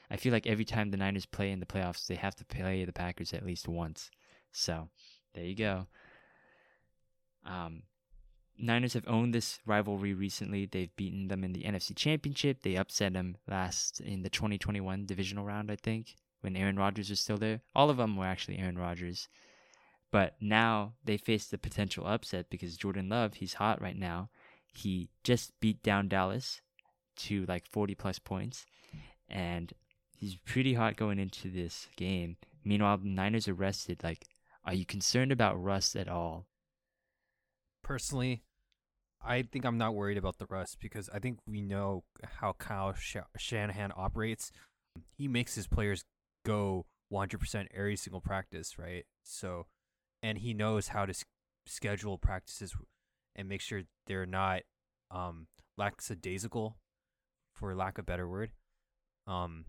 I feel like every time the Niners play in the playoffs, they have to play the Packers at least once. So, there you go. Um, Niners have owned this rivalry recently. They've beaten them in the NFC Championship. They upset them last in the 2021 divisional round, I think, when Aaron Rodgers was still there. All of them were actually Aaron Rodgers. But now they face the potential upset because Jordan Love, he's hot right now. He just beat down Dallas to like 40 plus points. And he's pretty hot going into this game. Meanwhile, the Niners are rested. Like, are you concerned about Russ at all? Personally, I think I'm not worried about the rust because I think we know how Kyle Shanahan operates. He makes his players go 100% every single practice, right? So, and he knows how to s- schedule practices and make sure they're not um, lackadaisical, for lack of better word. Um,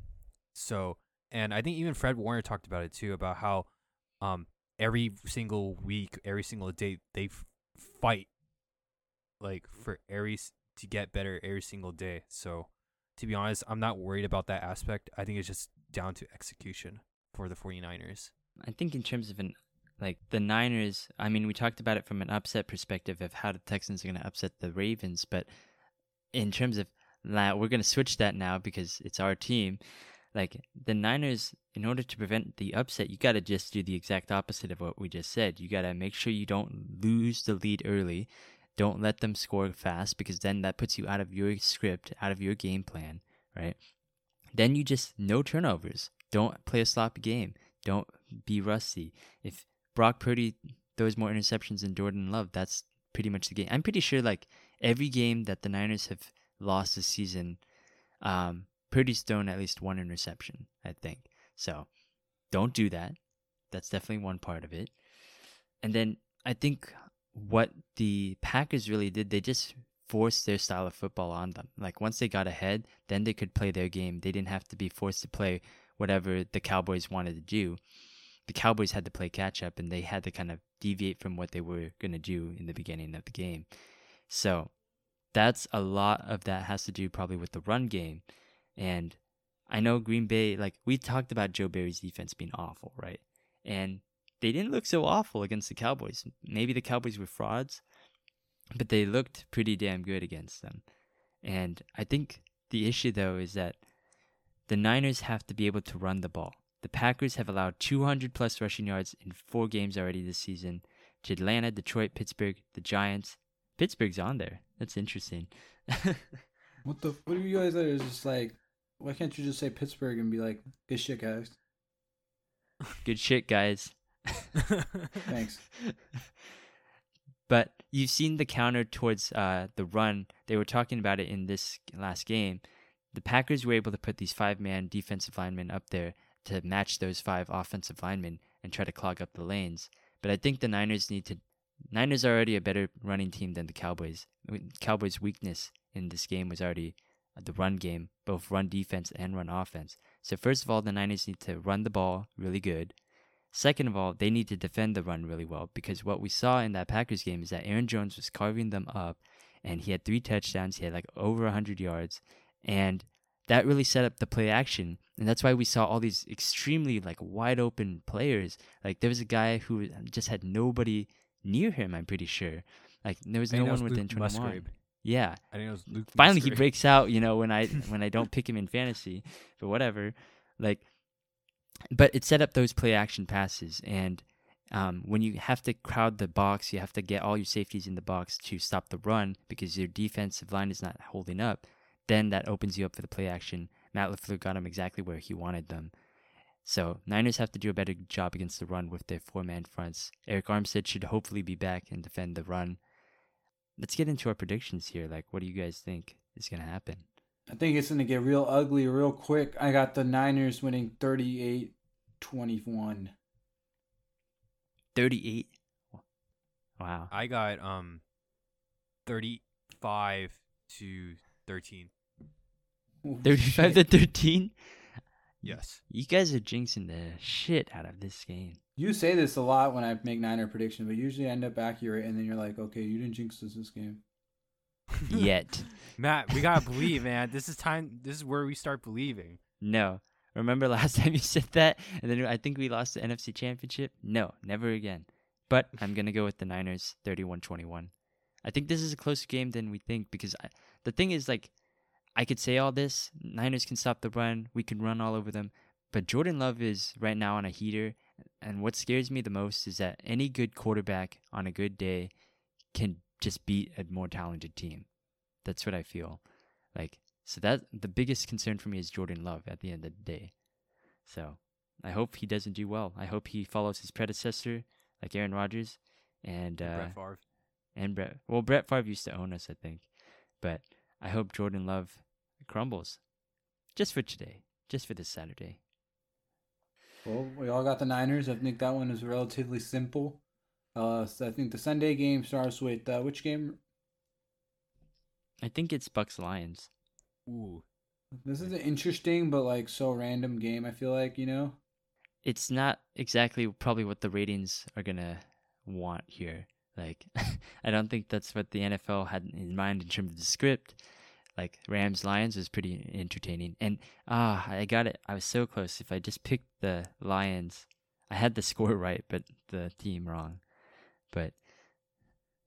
so, and I think even Fred Warner talked about it too about how um, every single week, every single day, they f- fight like for every to get better every single day. So, to be honest, I'm not worried about that aspect. I think it's just down to execution for the 49ers. I think in terms of an like the Niners, I mean, we talked about it from an upset perspective of how the Texans are going to upset the Ravens, but in terms of that, we're going to switch that now because it's our team. Like the Niners, in order to prevent the upset, you got to just do the exact opposite of what we just said. You got to make sure you don't lose the lead early. Don't let them score fast because then that puts you out of your script, out of your game plan, right? Then you just no turnovers. Don't play a sloppy game. Don't be rusty. If Brock Purdy throws more interceptions than Jordan Love, that's pretty much the game. I'm pretty sure like every game that the Niners have lost this season, um, Purdy's thrown at least one interception, I think. So don't do that. That's definitely one part of it. And then I think what the Packers really did, they just forced their style of football on them. Like once they got ahead, then they could play their game. They didn't have to be forced to play whatever the Cowboys wanted to do. The Cowboys had to play catch up and they had to kind of deviate from what they were going to do in the beginning of the game. So that's a lot of that has to do probably with the run game. And I know Green Bay, like we talked about Joe Barry's defense being awful, right? And they didn't look so awful against the Cowboys. Maybe the Cowboys were frauds, but they looked pretty damn good against them. And I think the issue, though, is that the Niners have to be able to run the ball. The Packers have allowed 200 plus rushing yards in four games already this season to Atlanta, Detroit, Pittsburgh, the Giants. Pittsburgh's on there. That's interesting. what the? What are you guys? Are just like, why can't you just say Pittsburgh and be like, good shit, guys? Good shit, guys. Thanks. But you've seen the counter towards uh, the run. They were talking about it in this last game. The Packers were able to put these five man defensive linemen up there to match those five offensive linemen and try to clog up the lanes. But I think the Niners need to. Niners are already a better running team than the Cowboys. Cowboys' weakness in this game was already uh, the run game, both run defense and run offense. So, first of all, the Niners need to run the ball really good. Second of all, they need to defend the run really well because what we saw in that Packers game is that Aaron Jones was carving them up and he had three touchdowns. He had like over 100 yards. And that really set up the play action. And that's why we saw all these extremely like wide open players. Like there was a guy who just had nobody near him, I'm pretty sure. Like there was no one within 21. Musgrave. Yeah. I think it was Luke Finally Musgrave. he breaks out, you know, when I when I don't pick him in fantasy, but whatever. Like but it set up those play action passes and um, when you have to crowd the box, you have to get all your safeties in the box to stop the run because your defensive line is not holding up. Then that opens you up for the play action. Matt LaFleur got him exactly where he wanted them. So Niners have to do a better job against the run with their four-man fronts. Arik Armstead should hopefully be back and defend the run. Let's get into our predictions here. Like, what do you guys think is going to happen? I think it's going to get real ugly real quick. I got the Niners winning 38 21. 38. Wow. I got um 35 to 13. 35 to 13? Yes. You guys are jinxing the shit out of this game. You say this a lot when I make Niner predictions, but usually I end up accurate, and then you're like, okay, you didn't jinx us this game. Yet. Matt, we gotta believe, man. This is time. This is where we start believing. No. Remember last time you said that, and then I think we lost the NFC Championship. No, never again. But I'm gonna go with the Niners, 31-21. I think this is a closer game than we think because I, the thing is like, I could say all this. Niners can stop the run. We can run all over them. But Jordan Love is right now on a heater, and what scares me the most is that any good quarterback on a good day can just beat a more talented team. That's what I feel. Like so that the biggest concern for me is Jordan Love at the end of the day. So I hope he doesn't do well. I hope he follows his predecessor, like Aaron Rodgers and uh, Brett Favre. And Brett. Well, Brett Favre used to own us, I think, but I hope Jordan Love crumbles, just for today, just for this Saturday. Well, we all got the Niners. I think that one is relatively simple. Uh, so I think the Sunday game starts with uh, which game? I think it's Bucks Lions. Ooh. This is an interesting but like so random game, I feel like, you know? It's not exactly probably what the ratings are gonna want here. Like I don't think that's what the NFL had in mind in terms of the script. Like Rams Lions was pretty entertaining. And ah, I got it. I was so close. If I just picked the Lions, I had the score right, but the team wrong. But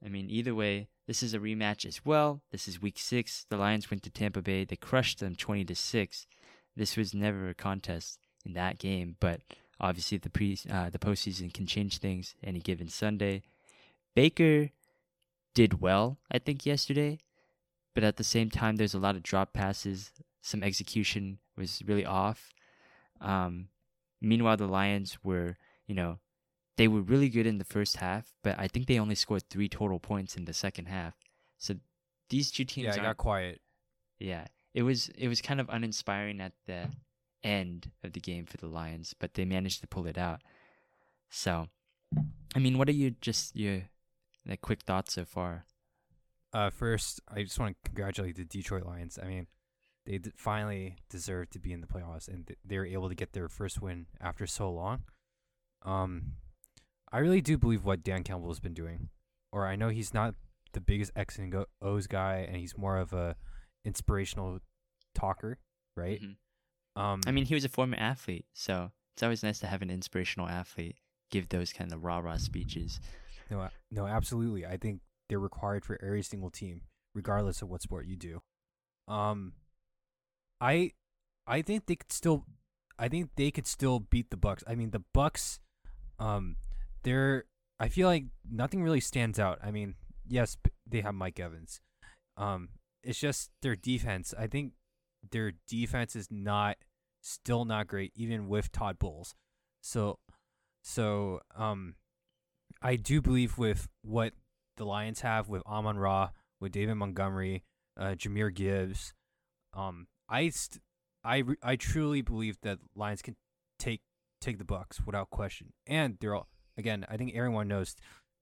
I mean, either way, this is a rematch as well. This is week six. The Lions went to Tampa Bay. They crushed them 20 to 6. This was never a contest in that game, but obviously the pre uh, the postseason can change things any given Sunday. Baker did well, I think, yesterday. But at the same time, there's a lot of drop passes. Some execution was really off. Um, meanwhile, the Lions were, you know, they were really good in the first half, but I think they only scored three total points in the second half. So these two teams, Yeah, it got quiet. yeah, it was it was kind of uninspiring at the end of the game for the Lions, but they managed to pull it out. So, I mean, what are your just your like quick thoughts so far? Uh, first, I just want to congratulate the Detroit Lions. I mean, they d- finally deserve to be in the playoffs, and th- they were able to get their first win after so long. Um, I really do believe what Dan Campbell has been doing, or I know he's not the biggest X and go- O's guy, and he's more of a inspirational talker, right? Mhm. Um, I mean, he was a former athlete, so it's always nice to have an inspirational athlete give those kind of rah rah speeches. No, no, absolutely. I think they're required for every single team, regardless of what sport you do. Um, I, I think they could still, I think they could still beat the Bucks. I mean, the Bucks, um, they're. I feel like nothing really stands out. I mean, yes, they have Mike Evans. Um, it's just their defense. I think their defense is not still not great, even with Todd Bowles. So, so um, I do believe with what the Lions have with Amon Ra, with David Montgomery, uh, Jahmyr Gibbs, um, I st- I re- I truly believe that Lions can take take the Bucks without question. And they're all, again, I think everyone knows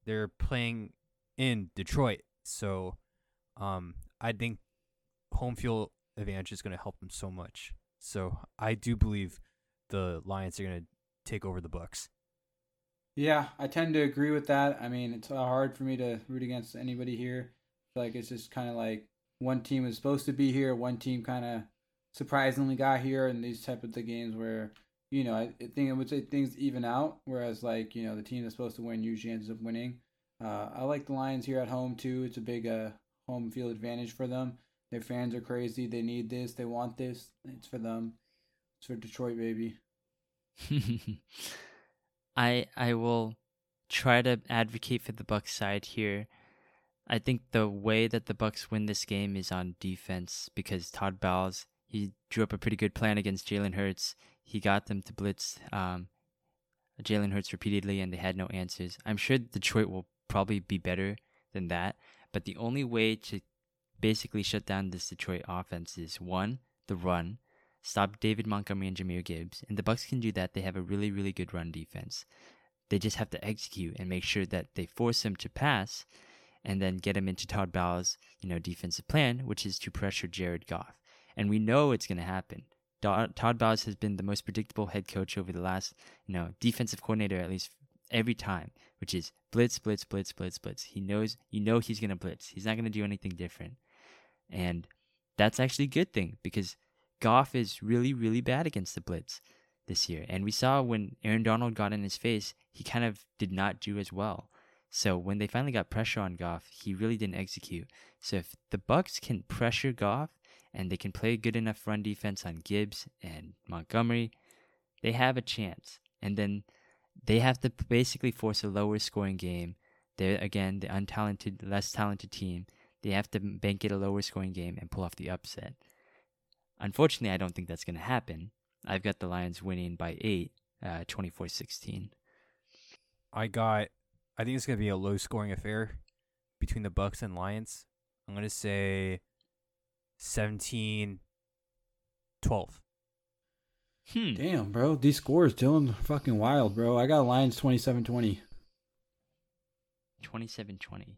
they're playing in Detroit, so um, I think home field advantage is going to help them so much. So I do believe the Lions are going to take over the Bucks. Yeah, I tend to agree with that. I mean, it's uh, hard for me to root against anybody here. Like it's just kind of like one team is supposed to be here, one team kind of surprisingly got here, and these type of the games where you know I I think I would say things even out. Whereas like you know the team that's supposed to win usually ends up winning. Uh, I like the Lions here at home too. It's a big uh, home field advantage for them. Their fans are crazy. They need this. They want this. It's for them. It's for Detroit, baby. I I will try to advocate for the Bucks side here. I think the way that the Bucks win this game is on defense because Todd Bowles he drew up a pretty good plan against Jalen Hurts. He got them to blitz um, Jalen Hurts repeatedly, and they had no answers. I'm sure Detroit will probably be better than that, but the only way to basically shut down this Detroit offense is one, the run, stop David Montgomery and Jahmyr Gibbs, and the Bucks can do that. They have a really, really good run defense. They just have to execute and make sure that they force him to pass, and then get him into Todd Bowles' you know defensive plan, which is to pressure Jared Goff. And we know it's going to happen. Todd Bowles has been the most predictable head coach over the last, you know, defensive coordinator at least every time, which is blitz, blitz, blitz, blitz, blitz. He knows, you know, he's going to blitz. He's not going to do anything different. And that's actually a good thing because Goff is really, really bad against the blitz this year. And we saw when Aaron Donald got in his face, he kind of did not do as well. So when they finally got pressure on Goff, he really didn't execute. So if the Bucks can pressure Goff and they can play a good enough run defense on Gibbs and Montgomery, they have a chance. And then they have to basically force a lower scoring game. They're again the untalented, less talented team. They have to bank it a lower scoring game and pull off the upset. Unfortunately, I don't think that's going to happen. I've got the Lions winning by 8, uh, 24-16. I got. I think it's gonna be a low scoring affair between the Bucks and Lions. I'm gonna say 17 12. Hmm. Damn, bro. These scores, Dillon, fucking wild, bro. I got Lions 27 20. 27-20.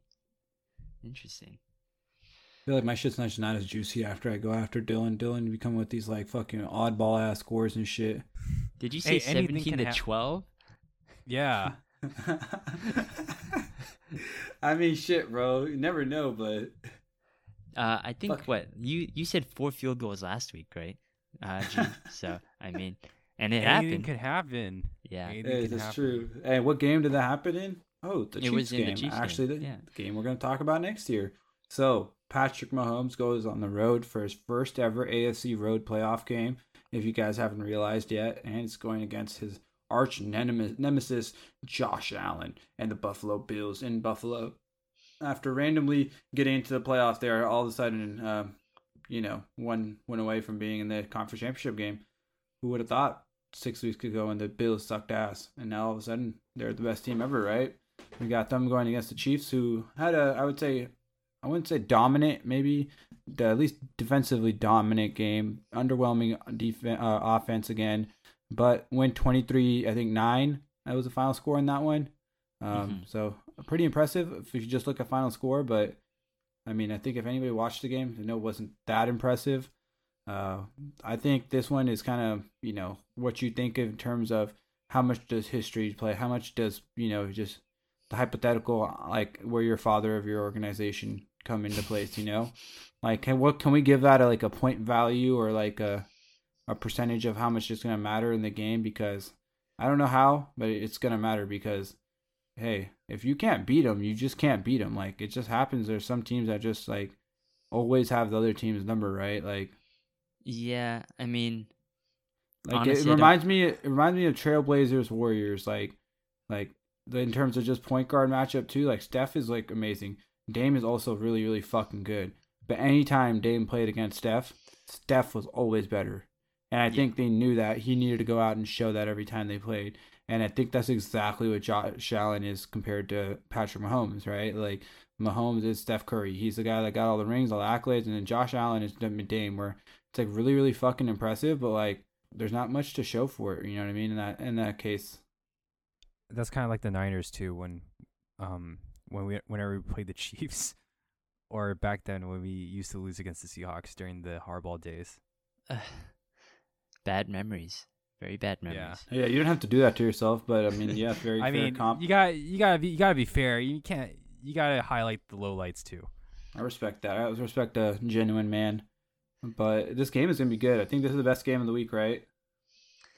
Interesting. I feel like my shit's not, not as juicy after I go after Dillon. Dillon, you come with these like fucking oddball ass scores and shit. Did you say Hey, anything 17 can to hap- 12? Yeah. I mean, shit, bro. You never know, but Uh, I think Fuck. what you you said four field goals last week, right? Uh, G? so I mean, and it Anything happened. could happen. yeah, Anything hey, that's happen. true. And what game did that happen in? Oh, the It Chiefs was in the game. Chiefs game, Actually, the, yeah. the game we're going to talk about next year. So Patrick Mahomes goes on the road for his first ever AFC road playoff game. If you guys haven't realized yet, and it's going against his arch nemesis, Josh Allen and the Buffalo Bills in Buffalo. after randomly getting into the playoffs, they are all of a sudden, uh, you know, one went away from being in the conference championship game. Who would have thought six weeks ago when the Bills sucked ass, and now all of a sudden they're the best team ever, right? We got them going against the Chiefs, who had a, I would say, I wouldn't say dominant, maybe the, at least defensively dominant game, underwhelming defense uh, offense again, but went 23, I think nine. That was the final score in that one. Um, mm-hmm. So pretty impressive if you just look at final score. But I mean, I think if anybody watched the game, they know it wasn't that impressive. Uh, I think this one is kind of you know what you think in terms of how much does history play, how much does you know just the hypothetical like where your father of your organization come into place. You know, like can, what can we give that a, like a point value or like a a percentage of how much it's gonna matter in the game because I don't know how, but it's gonna matter because hey, if you can't beat them, you just can't beat them. Like it just happens. There's some teams that just like always have the other team's number, right? Like yeah, I mean, like honestly, it, reminds me. It reminds me of Trailblazers Warriors. Like like in terms of just point guard matchup too. Like Steph is like amazing. Dame is also really really fucking good. But anytime Dame played against Steph, Steph was always better. And I yeah. think they knew that he needed to go out and show that every time they played. And I think that's exactly what Josh Allen is compared to Patrick Mahomes, right? Like Mahomes is Steph Curry. He's the guy that got all the rings, all the accolades, and then Josh Allen is Dame, where it's like really, really fucking impressive, but like there's not much to show for it. You know what I mean? In that in that case, that's kind of like the Niners too. When um when we whenever we played the Chiefs, or back then when we used to lose against the Seahawks during the Harbaugh days. Uh, bad memories. Very bad memories. Yeah. yeah, you don't have to do that to yourself, but I mean, yeah, very. I mean, comp. you got you gotta be you gotta be fair. You can't you gotta highlight the low lights too. I respect that. I respect a genuine man. But this game is gonna be good. I think this is the best game of the week, right?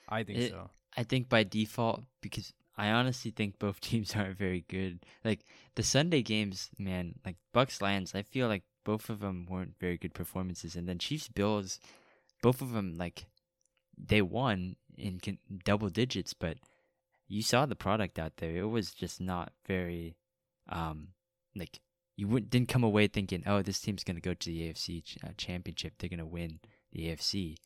I think it, so. I think by default because I honestly think both teams aren't very good. Like the Sunday games, man, like Bucks Lions, I feel like both of them weren't very good performances, and then Chiefs Bills, both of them like they won in double digits, but you saw the product out there. It was just not very, um, like you didn't come away thinking, oh, this team's gonna go to the AFC ch- uh, championship. They're gonna win the AFC,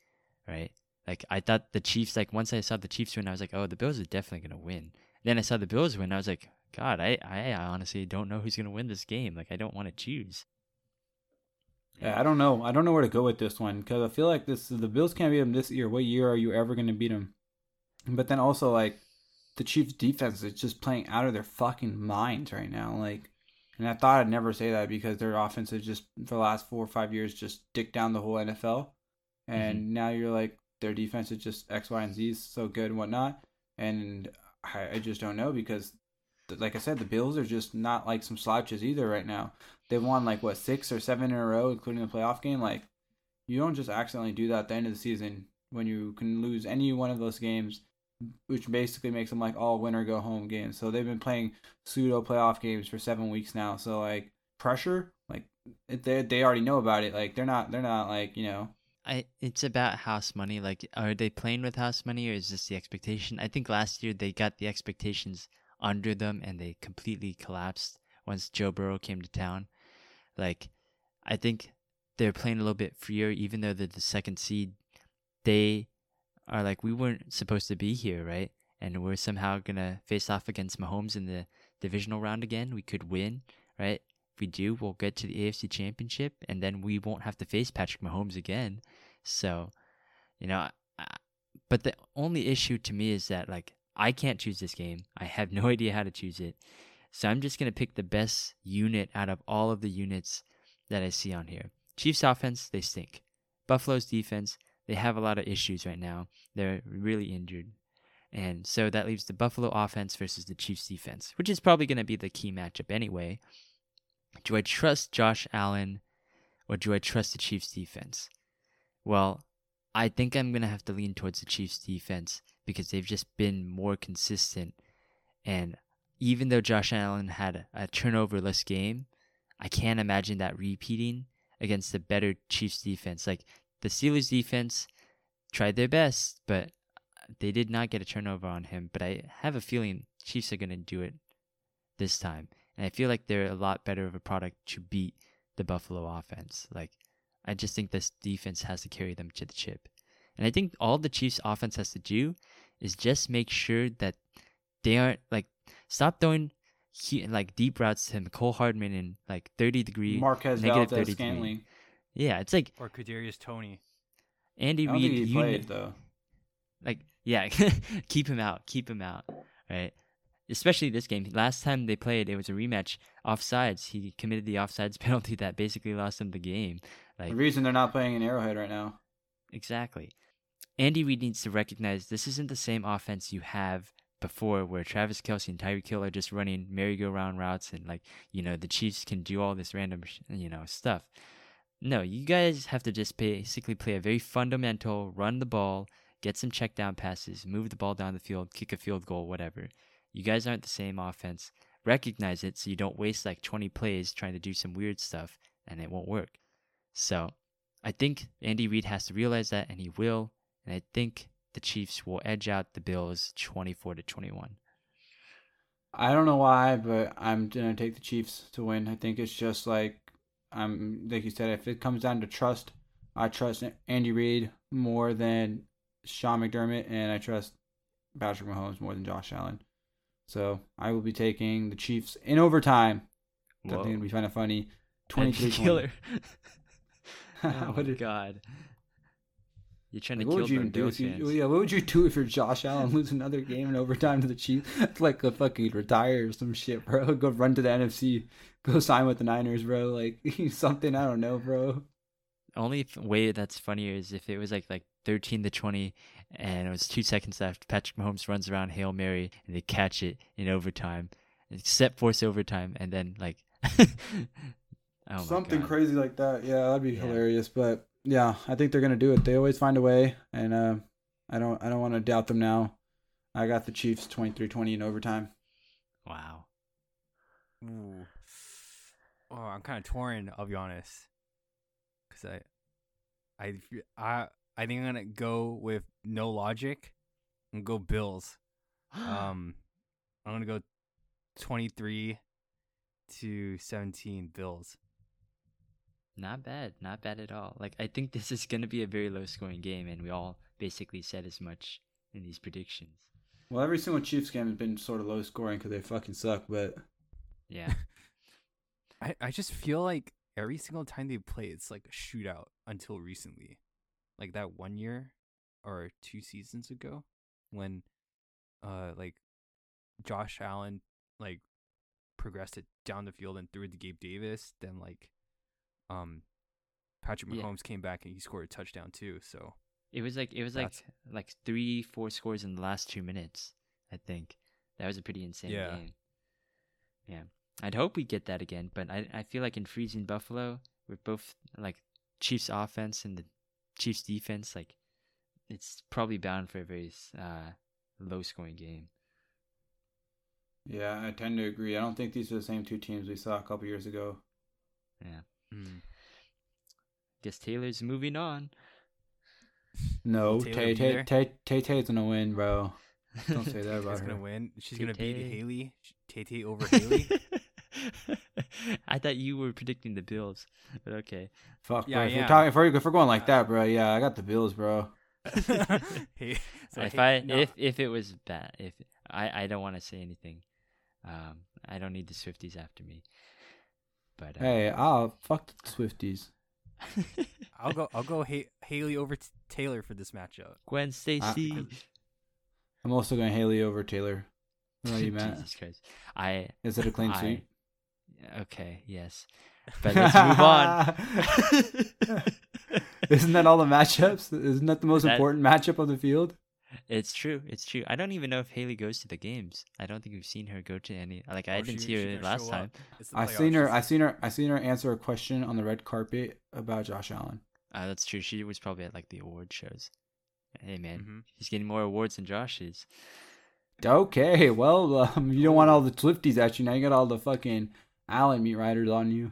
right? Like I thought the Chiefs. Like once I saw the Chiefs win, I was like, oh, the Bills are definitely gonna win. Then I saw the Bills win. I was like, God, I, I honestly don't know who's gonna win this game. Like I don't want to choose. Yeah, I don't know. I don't know where to go with this one because I feel like this the Bills can't beat them this year. What year are you ever going to beat them? But then also like the Chiefs' defense is just playing out of their fucking minds right now. Like, and I thought I'd never say that because their offense has just for the last four or five years just dick down the whole NFL, and mm-hmm. now you're like their defense is just X, Y, and Z is so good and whatnot. And I, I just don't know because like I said, the Bills are just not like some slouches either right now. They've won like what six or seven in a row, including the playoff game. Like you don't just accidentally do that at the end of the season when you can lose any one of those games, which basically makes them like all winner go home games. So they've been playing pseudo playoff games for seven weeks now. So like pressure, like they they already know about it. Like they're not they're not like you know I it's about house money. Like, are they playing with house money, or is this the expectation? I think last year they got the expectations under them and they completely collapsed once Joe Burrow came to town. Like, I think they're playing a little bit freer, even though they're the second seed. They are like, we weren't supposed to be here, right? And we're somehow gonna face off against Mahomes in the divisional round again. We could win, right? If we do, we'll get to the AFC Championship, and then we won't have to face Patrick Mahomes again. So, you know, I, but the only issue to me is that like I can't choose this game. I have no idea how to choose it. So I'm just to pick the best unit out of all of the units that I see on here. Chiefs offense, they stink. Buffalo's defense, they have a lot of issues right now. They're really injured. And so that leaves the Buffalo offense versus the Chiefs defense, which is probably going to be the key matchup anyway. Do I trust Josh Allen or do I trust the Chiefs defense? Well, I think I'm going to have to lean towards the Chiefs defense because they've just been more consistent. And even though Josh Allen had a turnoverless game, I can't imagine that repeating against the better Chiefs defense. Like the Steelers defense tried their best, but they did not get a turnover on him. But I have a feeling Chiefs are going to do it this time. And I feel like they're a lot better of a product to beat the Buffalo offense. Like, I just think this defense has to carry them to the chip. And I think all the Chiefs offense has to do is just make sure that they aren't like stop throwing he, like deep routes to Cole Hardman in like 30 degree Marquez negative Valdes 30 Scantling. degree. Yeah, it's like Or Kadarius Toney. Andy I Reid. think he you played though. like yeah, keep him out, keep him out, right? Especially this game. Last time they played, it was a rematch. Offsides, he committed the offsides penalty that basically lost him the game. Like The reason they're not playing in Arrowhead right now. Exactly. Andy Reid needs to recognize this isn't the same offense you have before where Travis Kelce and Tyreek Hill are just running merry-go-round routes and like, you know, the Chiefs can do all this random, you know, stuff. No, you guys have to just basically play a very fundamental, run the ball, get some check down passes, move the ball down the field, kick a field goal, whatever. You guys aren't the same offense. Recognize it so you don't waste like 20 plays trying to do some weird stuff and it won't work. So, I think Andy Reid has to realize that, and he will. And I think the Chiefs will edge out the Bills 24 to 21. I don't know why, but I'm gonna take the Chiefs to win. I think it's just like I'm like you said, if it comes down to trust, I trust Andy Reid more than Sean McDermott, and I trust Patrick Mahomes more than Josh Allen. So I will be taking the Chiefs in overtime. I think it'd be kind of funny. 23 killer. oh What my did- god. You're trying to what kill would you even do Bills if you, yeah, what would you do if you're Josh Allen lose another game in overtime to the Chiefs? It's like a fucking retire or some shit, bro. Go run to the NFC, go sign with the Niners, bro. Like something I don't know, bro. Only way that's funnier is if it was like like 13 to 20 and it was two seconds left. Patrick Mahomes runs around Hail Mary and they catch it in overtime. Except force overtime and then like oh something God. crazy like that. Yeah, that'd be Yeah. hilarious. But yeah, I think they're gonna do it. They always find a way, and uh, I don't I don't want to doubt them now. I got the Chiefs 23-20 in overtime. Wow. Ooh. Oh, I'm kind of torn. I'll be honest, because I, I, f- I, I think I'm gonna go with no logic, and go Bills. Um, I'm gonna go 23 to 17 Bills. Not bad, not bad at all. Like I think this is gonna be a very low scoring game, and we all basically said as much in these predictions. Well, every single Chiefs game has been sort of low scoring because they fucking suck. But Yeah, I, I just feel like every single time they play, it's like a shootout until recently, like that one year or two seasons ago, when, uh, like, Josh Allen like progressed it down the field and threw it to Gabe Davis. Then like, um, Patrick Yeah. Mahomes came back and he scored a touchdown too. So it was like it was like like three, four scores in the last two minutes. I think that was a pretty insane Yeah. game. Yeah, I'd hope we get that again, but I I feel like in freezing Buffalo, with both like Chiefs offense and the Chiefs defense, like it's probably bound for a very uh, low scoring game. yeah, I tend to agree. I don't think these are the same two teams we saw a couple years ago. Yeah, mm. guess Taylor's moving on. No, Tay Tay there? Tay Tay Tay's gonna win, bro. Don't say that about She's her. gonna win. She's gonna beat Haley. Tay Tay over Haley. I thought you were predicting the Bills, but okay. Fuck, Yeah, bro. If yeah. we're talking, if we're, if we're going like that, bro, yeah, I got the Bills, bro. hey, so if Hay- I no, if if it was bad, if I I don't want to say anything. Um, I don't need the Swifties after me. But uh, Hey, I'll fuck the Swifties. I'll go. I'll go. Ha- Haley over t- Taylor for this matchup. Gwen Stacy. I'm also going Haley over Taylor. What about you, Matt? Jesus Christ. I Is it a clean I- sweep? Okay, yes. But let's move on. Isn't that all the matchups? Isn't that the most That- important matchup of the field? It's true. It's true. I don't even know if Haley goes to the games. I don't think we've seen her go to any. Like I Oh, didn't she- see her last time. up. It's the I playoffs. seen her. I seen her. I seen her answer a question on the red carpet about Josh Allen. Uh, that's true. She was probably at like the award shows. Hey man, Mhm. he's getting more awards than Josh is. Okay, well, um, you don't want all the Swifties at you now. You got all the fucking Allen meat riders on you.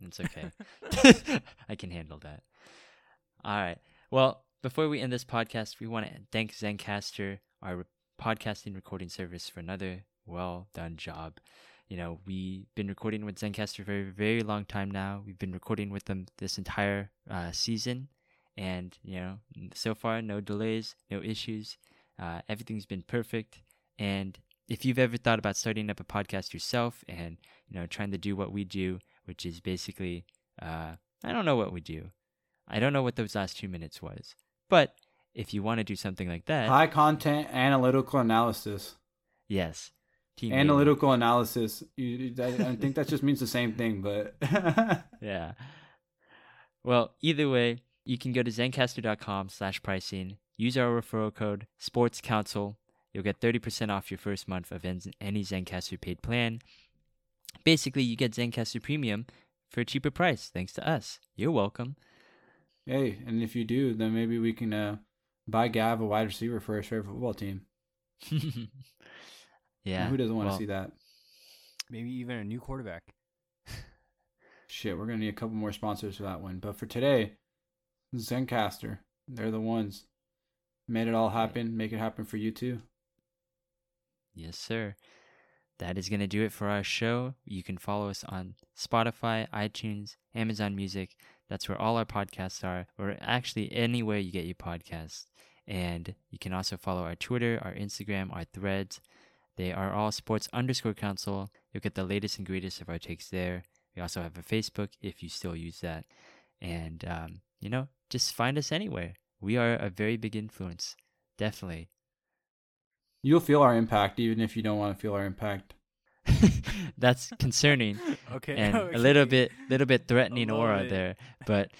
It's okay. I can handle that. All right. Well, before we end this podcast, we want to thank Zencastr, our podcasting recording service, for another well done job. you know, we've been recording with Zencastr for a very long time now. We've been recording with them this entire uh, season, and you know, so far no delays, no issues. Uh, everything's been perfect. And if you've ever thought about starting up a podcast yourself and you know trying to do what we do, which is basically, uh, I don't know what we do. I don't know what those last two minutes was, but if you want to do something like that, High content analytical analysis. yes, Team. Analytical analysis. You, that, I think that just means the same thing, but yeah. Well, either way, you can go to zencastr.com slash pricing, use our referral code Sports Council. You'll get 30% off your first month of any Zencastr paid plan. Basically, you get Zencastr Premium for a cheaper price, thanks to us. You're welcome. hey, and if you do, then maybe we can uh, buy Gav a wide receiver for our favorite football team. yeah. Who doesn't want to well, see that? Maybe even a new quarterback. Shit, we're gonna need a couple more sponsors for that one. But for today, Zencastr, they're the ones. Made it all happen. Make it happen for you too. Yes, sir. That is going to do it for our show. You can follow us on Spotify, iTunes, Amazon Music. That's where all our podcasts are, or actually anywhere you get your podcasts. And you can also follow our Twitter, our Instagram, our threads. They are all sports underscore council. You'll get the latest and greatest of our takes there. We also have a Facebook if you still use that. And, um, you know, just find us anywhere. We are a very big influence. Definitely. You'll feel our impact even if you don't want to feel our impact. That's concerning Okay. and okay. a little bit little bit threatening love aura it. there. But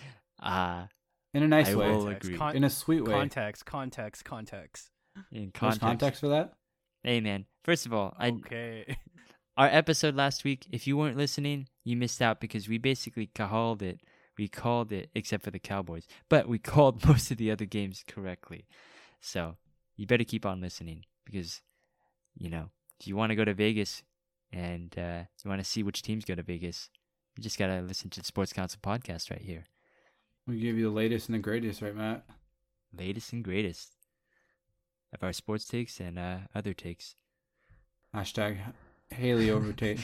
uh In a nice I way. will agree. con- In a sweet way. context, context, context. in There's context, context for that? Hey man, first of all, I Okay. our episode last week, if you weren't listening, you missed out because we basically called it. We called it except for the Cowboys, but we called most of the other games correctly. So, you better keep on listening because you know, if you want to go to Vegas and uh, you want to see which teams go to Vegas, you just got to listen to the Sports Council podcast right here. We give you the latest and the greatest, right, Matt? latest and greatest of our sports takes and uh, other takes. Hashtag Haley over Tate.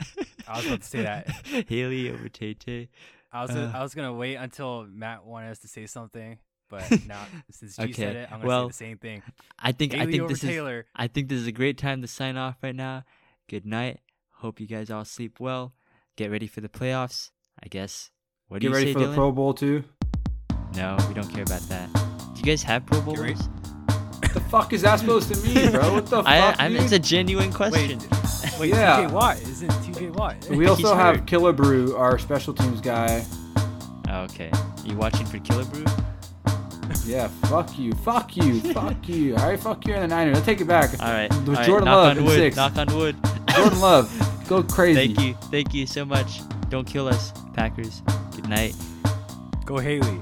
I was about to say that. Haley over Tay Tay. I was Uh. I was gonna wait until Matt wanted us to say something, but now since G Okay, said it, I'm gonna well, say the same thing. I think I think over this is I think this is a great time to sign off right now. Good night. Hope you guys all sleep well. Get ready for the playoffs. I guess. What do Get you ready say, for Dillon? the Pro Bowl too. no, we don't care about that. Do you guys have Pro Get ready- Bowlers? The fuck is that supposed to mean, bro? What the I, fuck? I mean, dude? it's a genuine question. Wait, wait, Yeah. TJ Watt isn't TJ Watt? we also have hurt. Killebrew, our special teams guy. Okay. You watching for Killebrew? Yeah, fuck you, fuck you, fuck you. All right, fuck you in the Niners. I'll take it back. All right. With all right, Jordan knock Love on wood. six. Knock on wood. Jordan Love, go crazy. Thank you. Thank you so much. Don't kill us, Packers. Good night. Go Haley.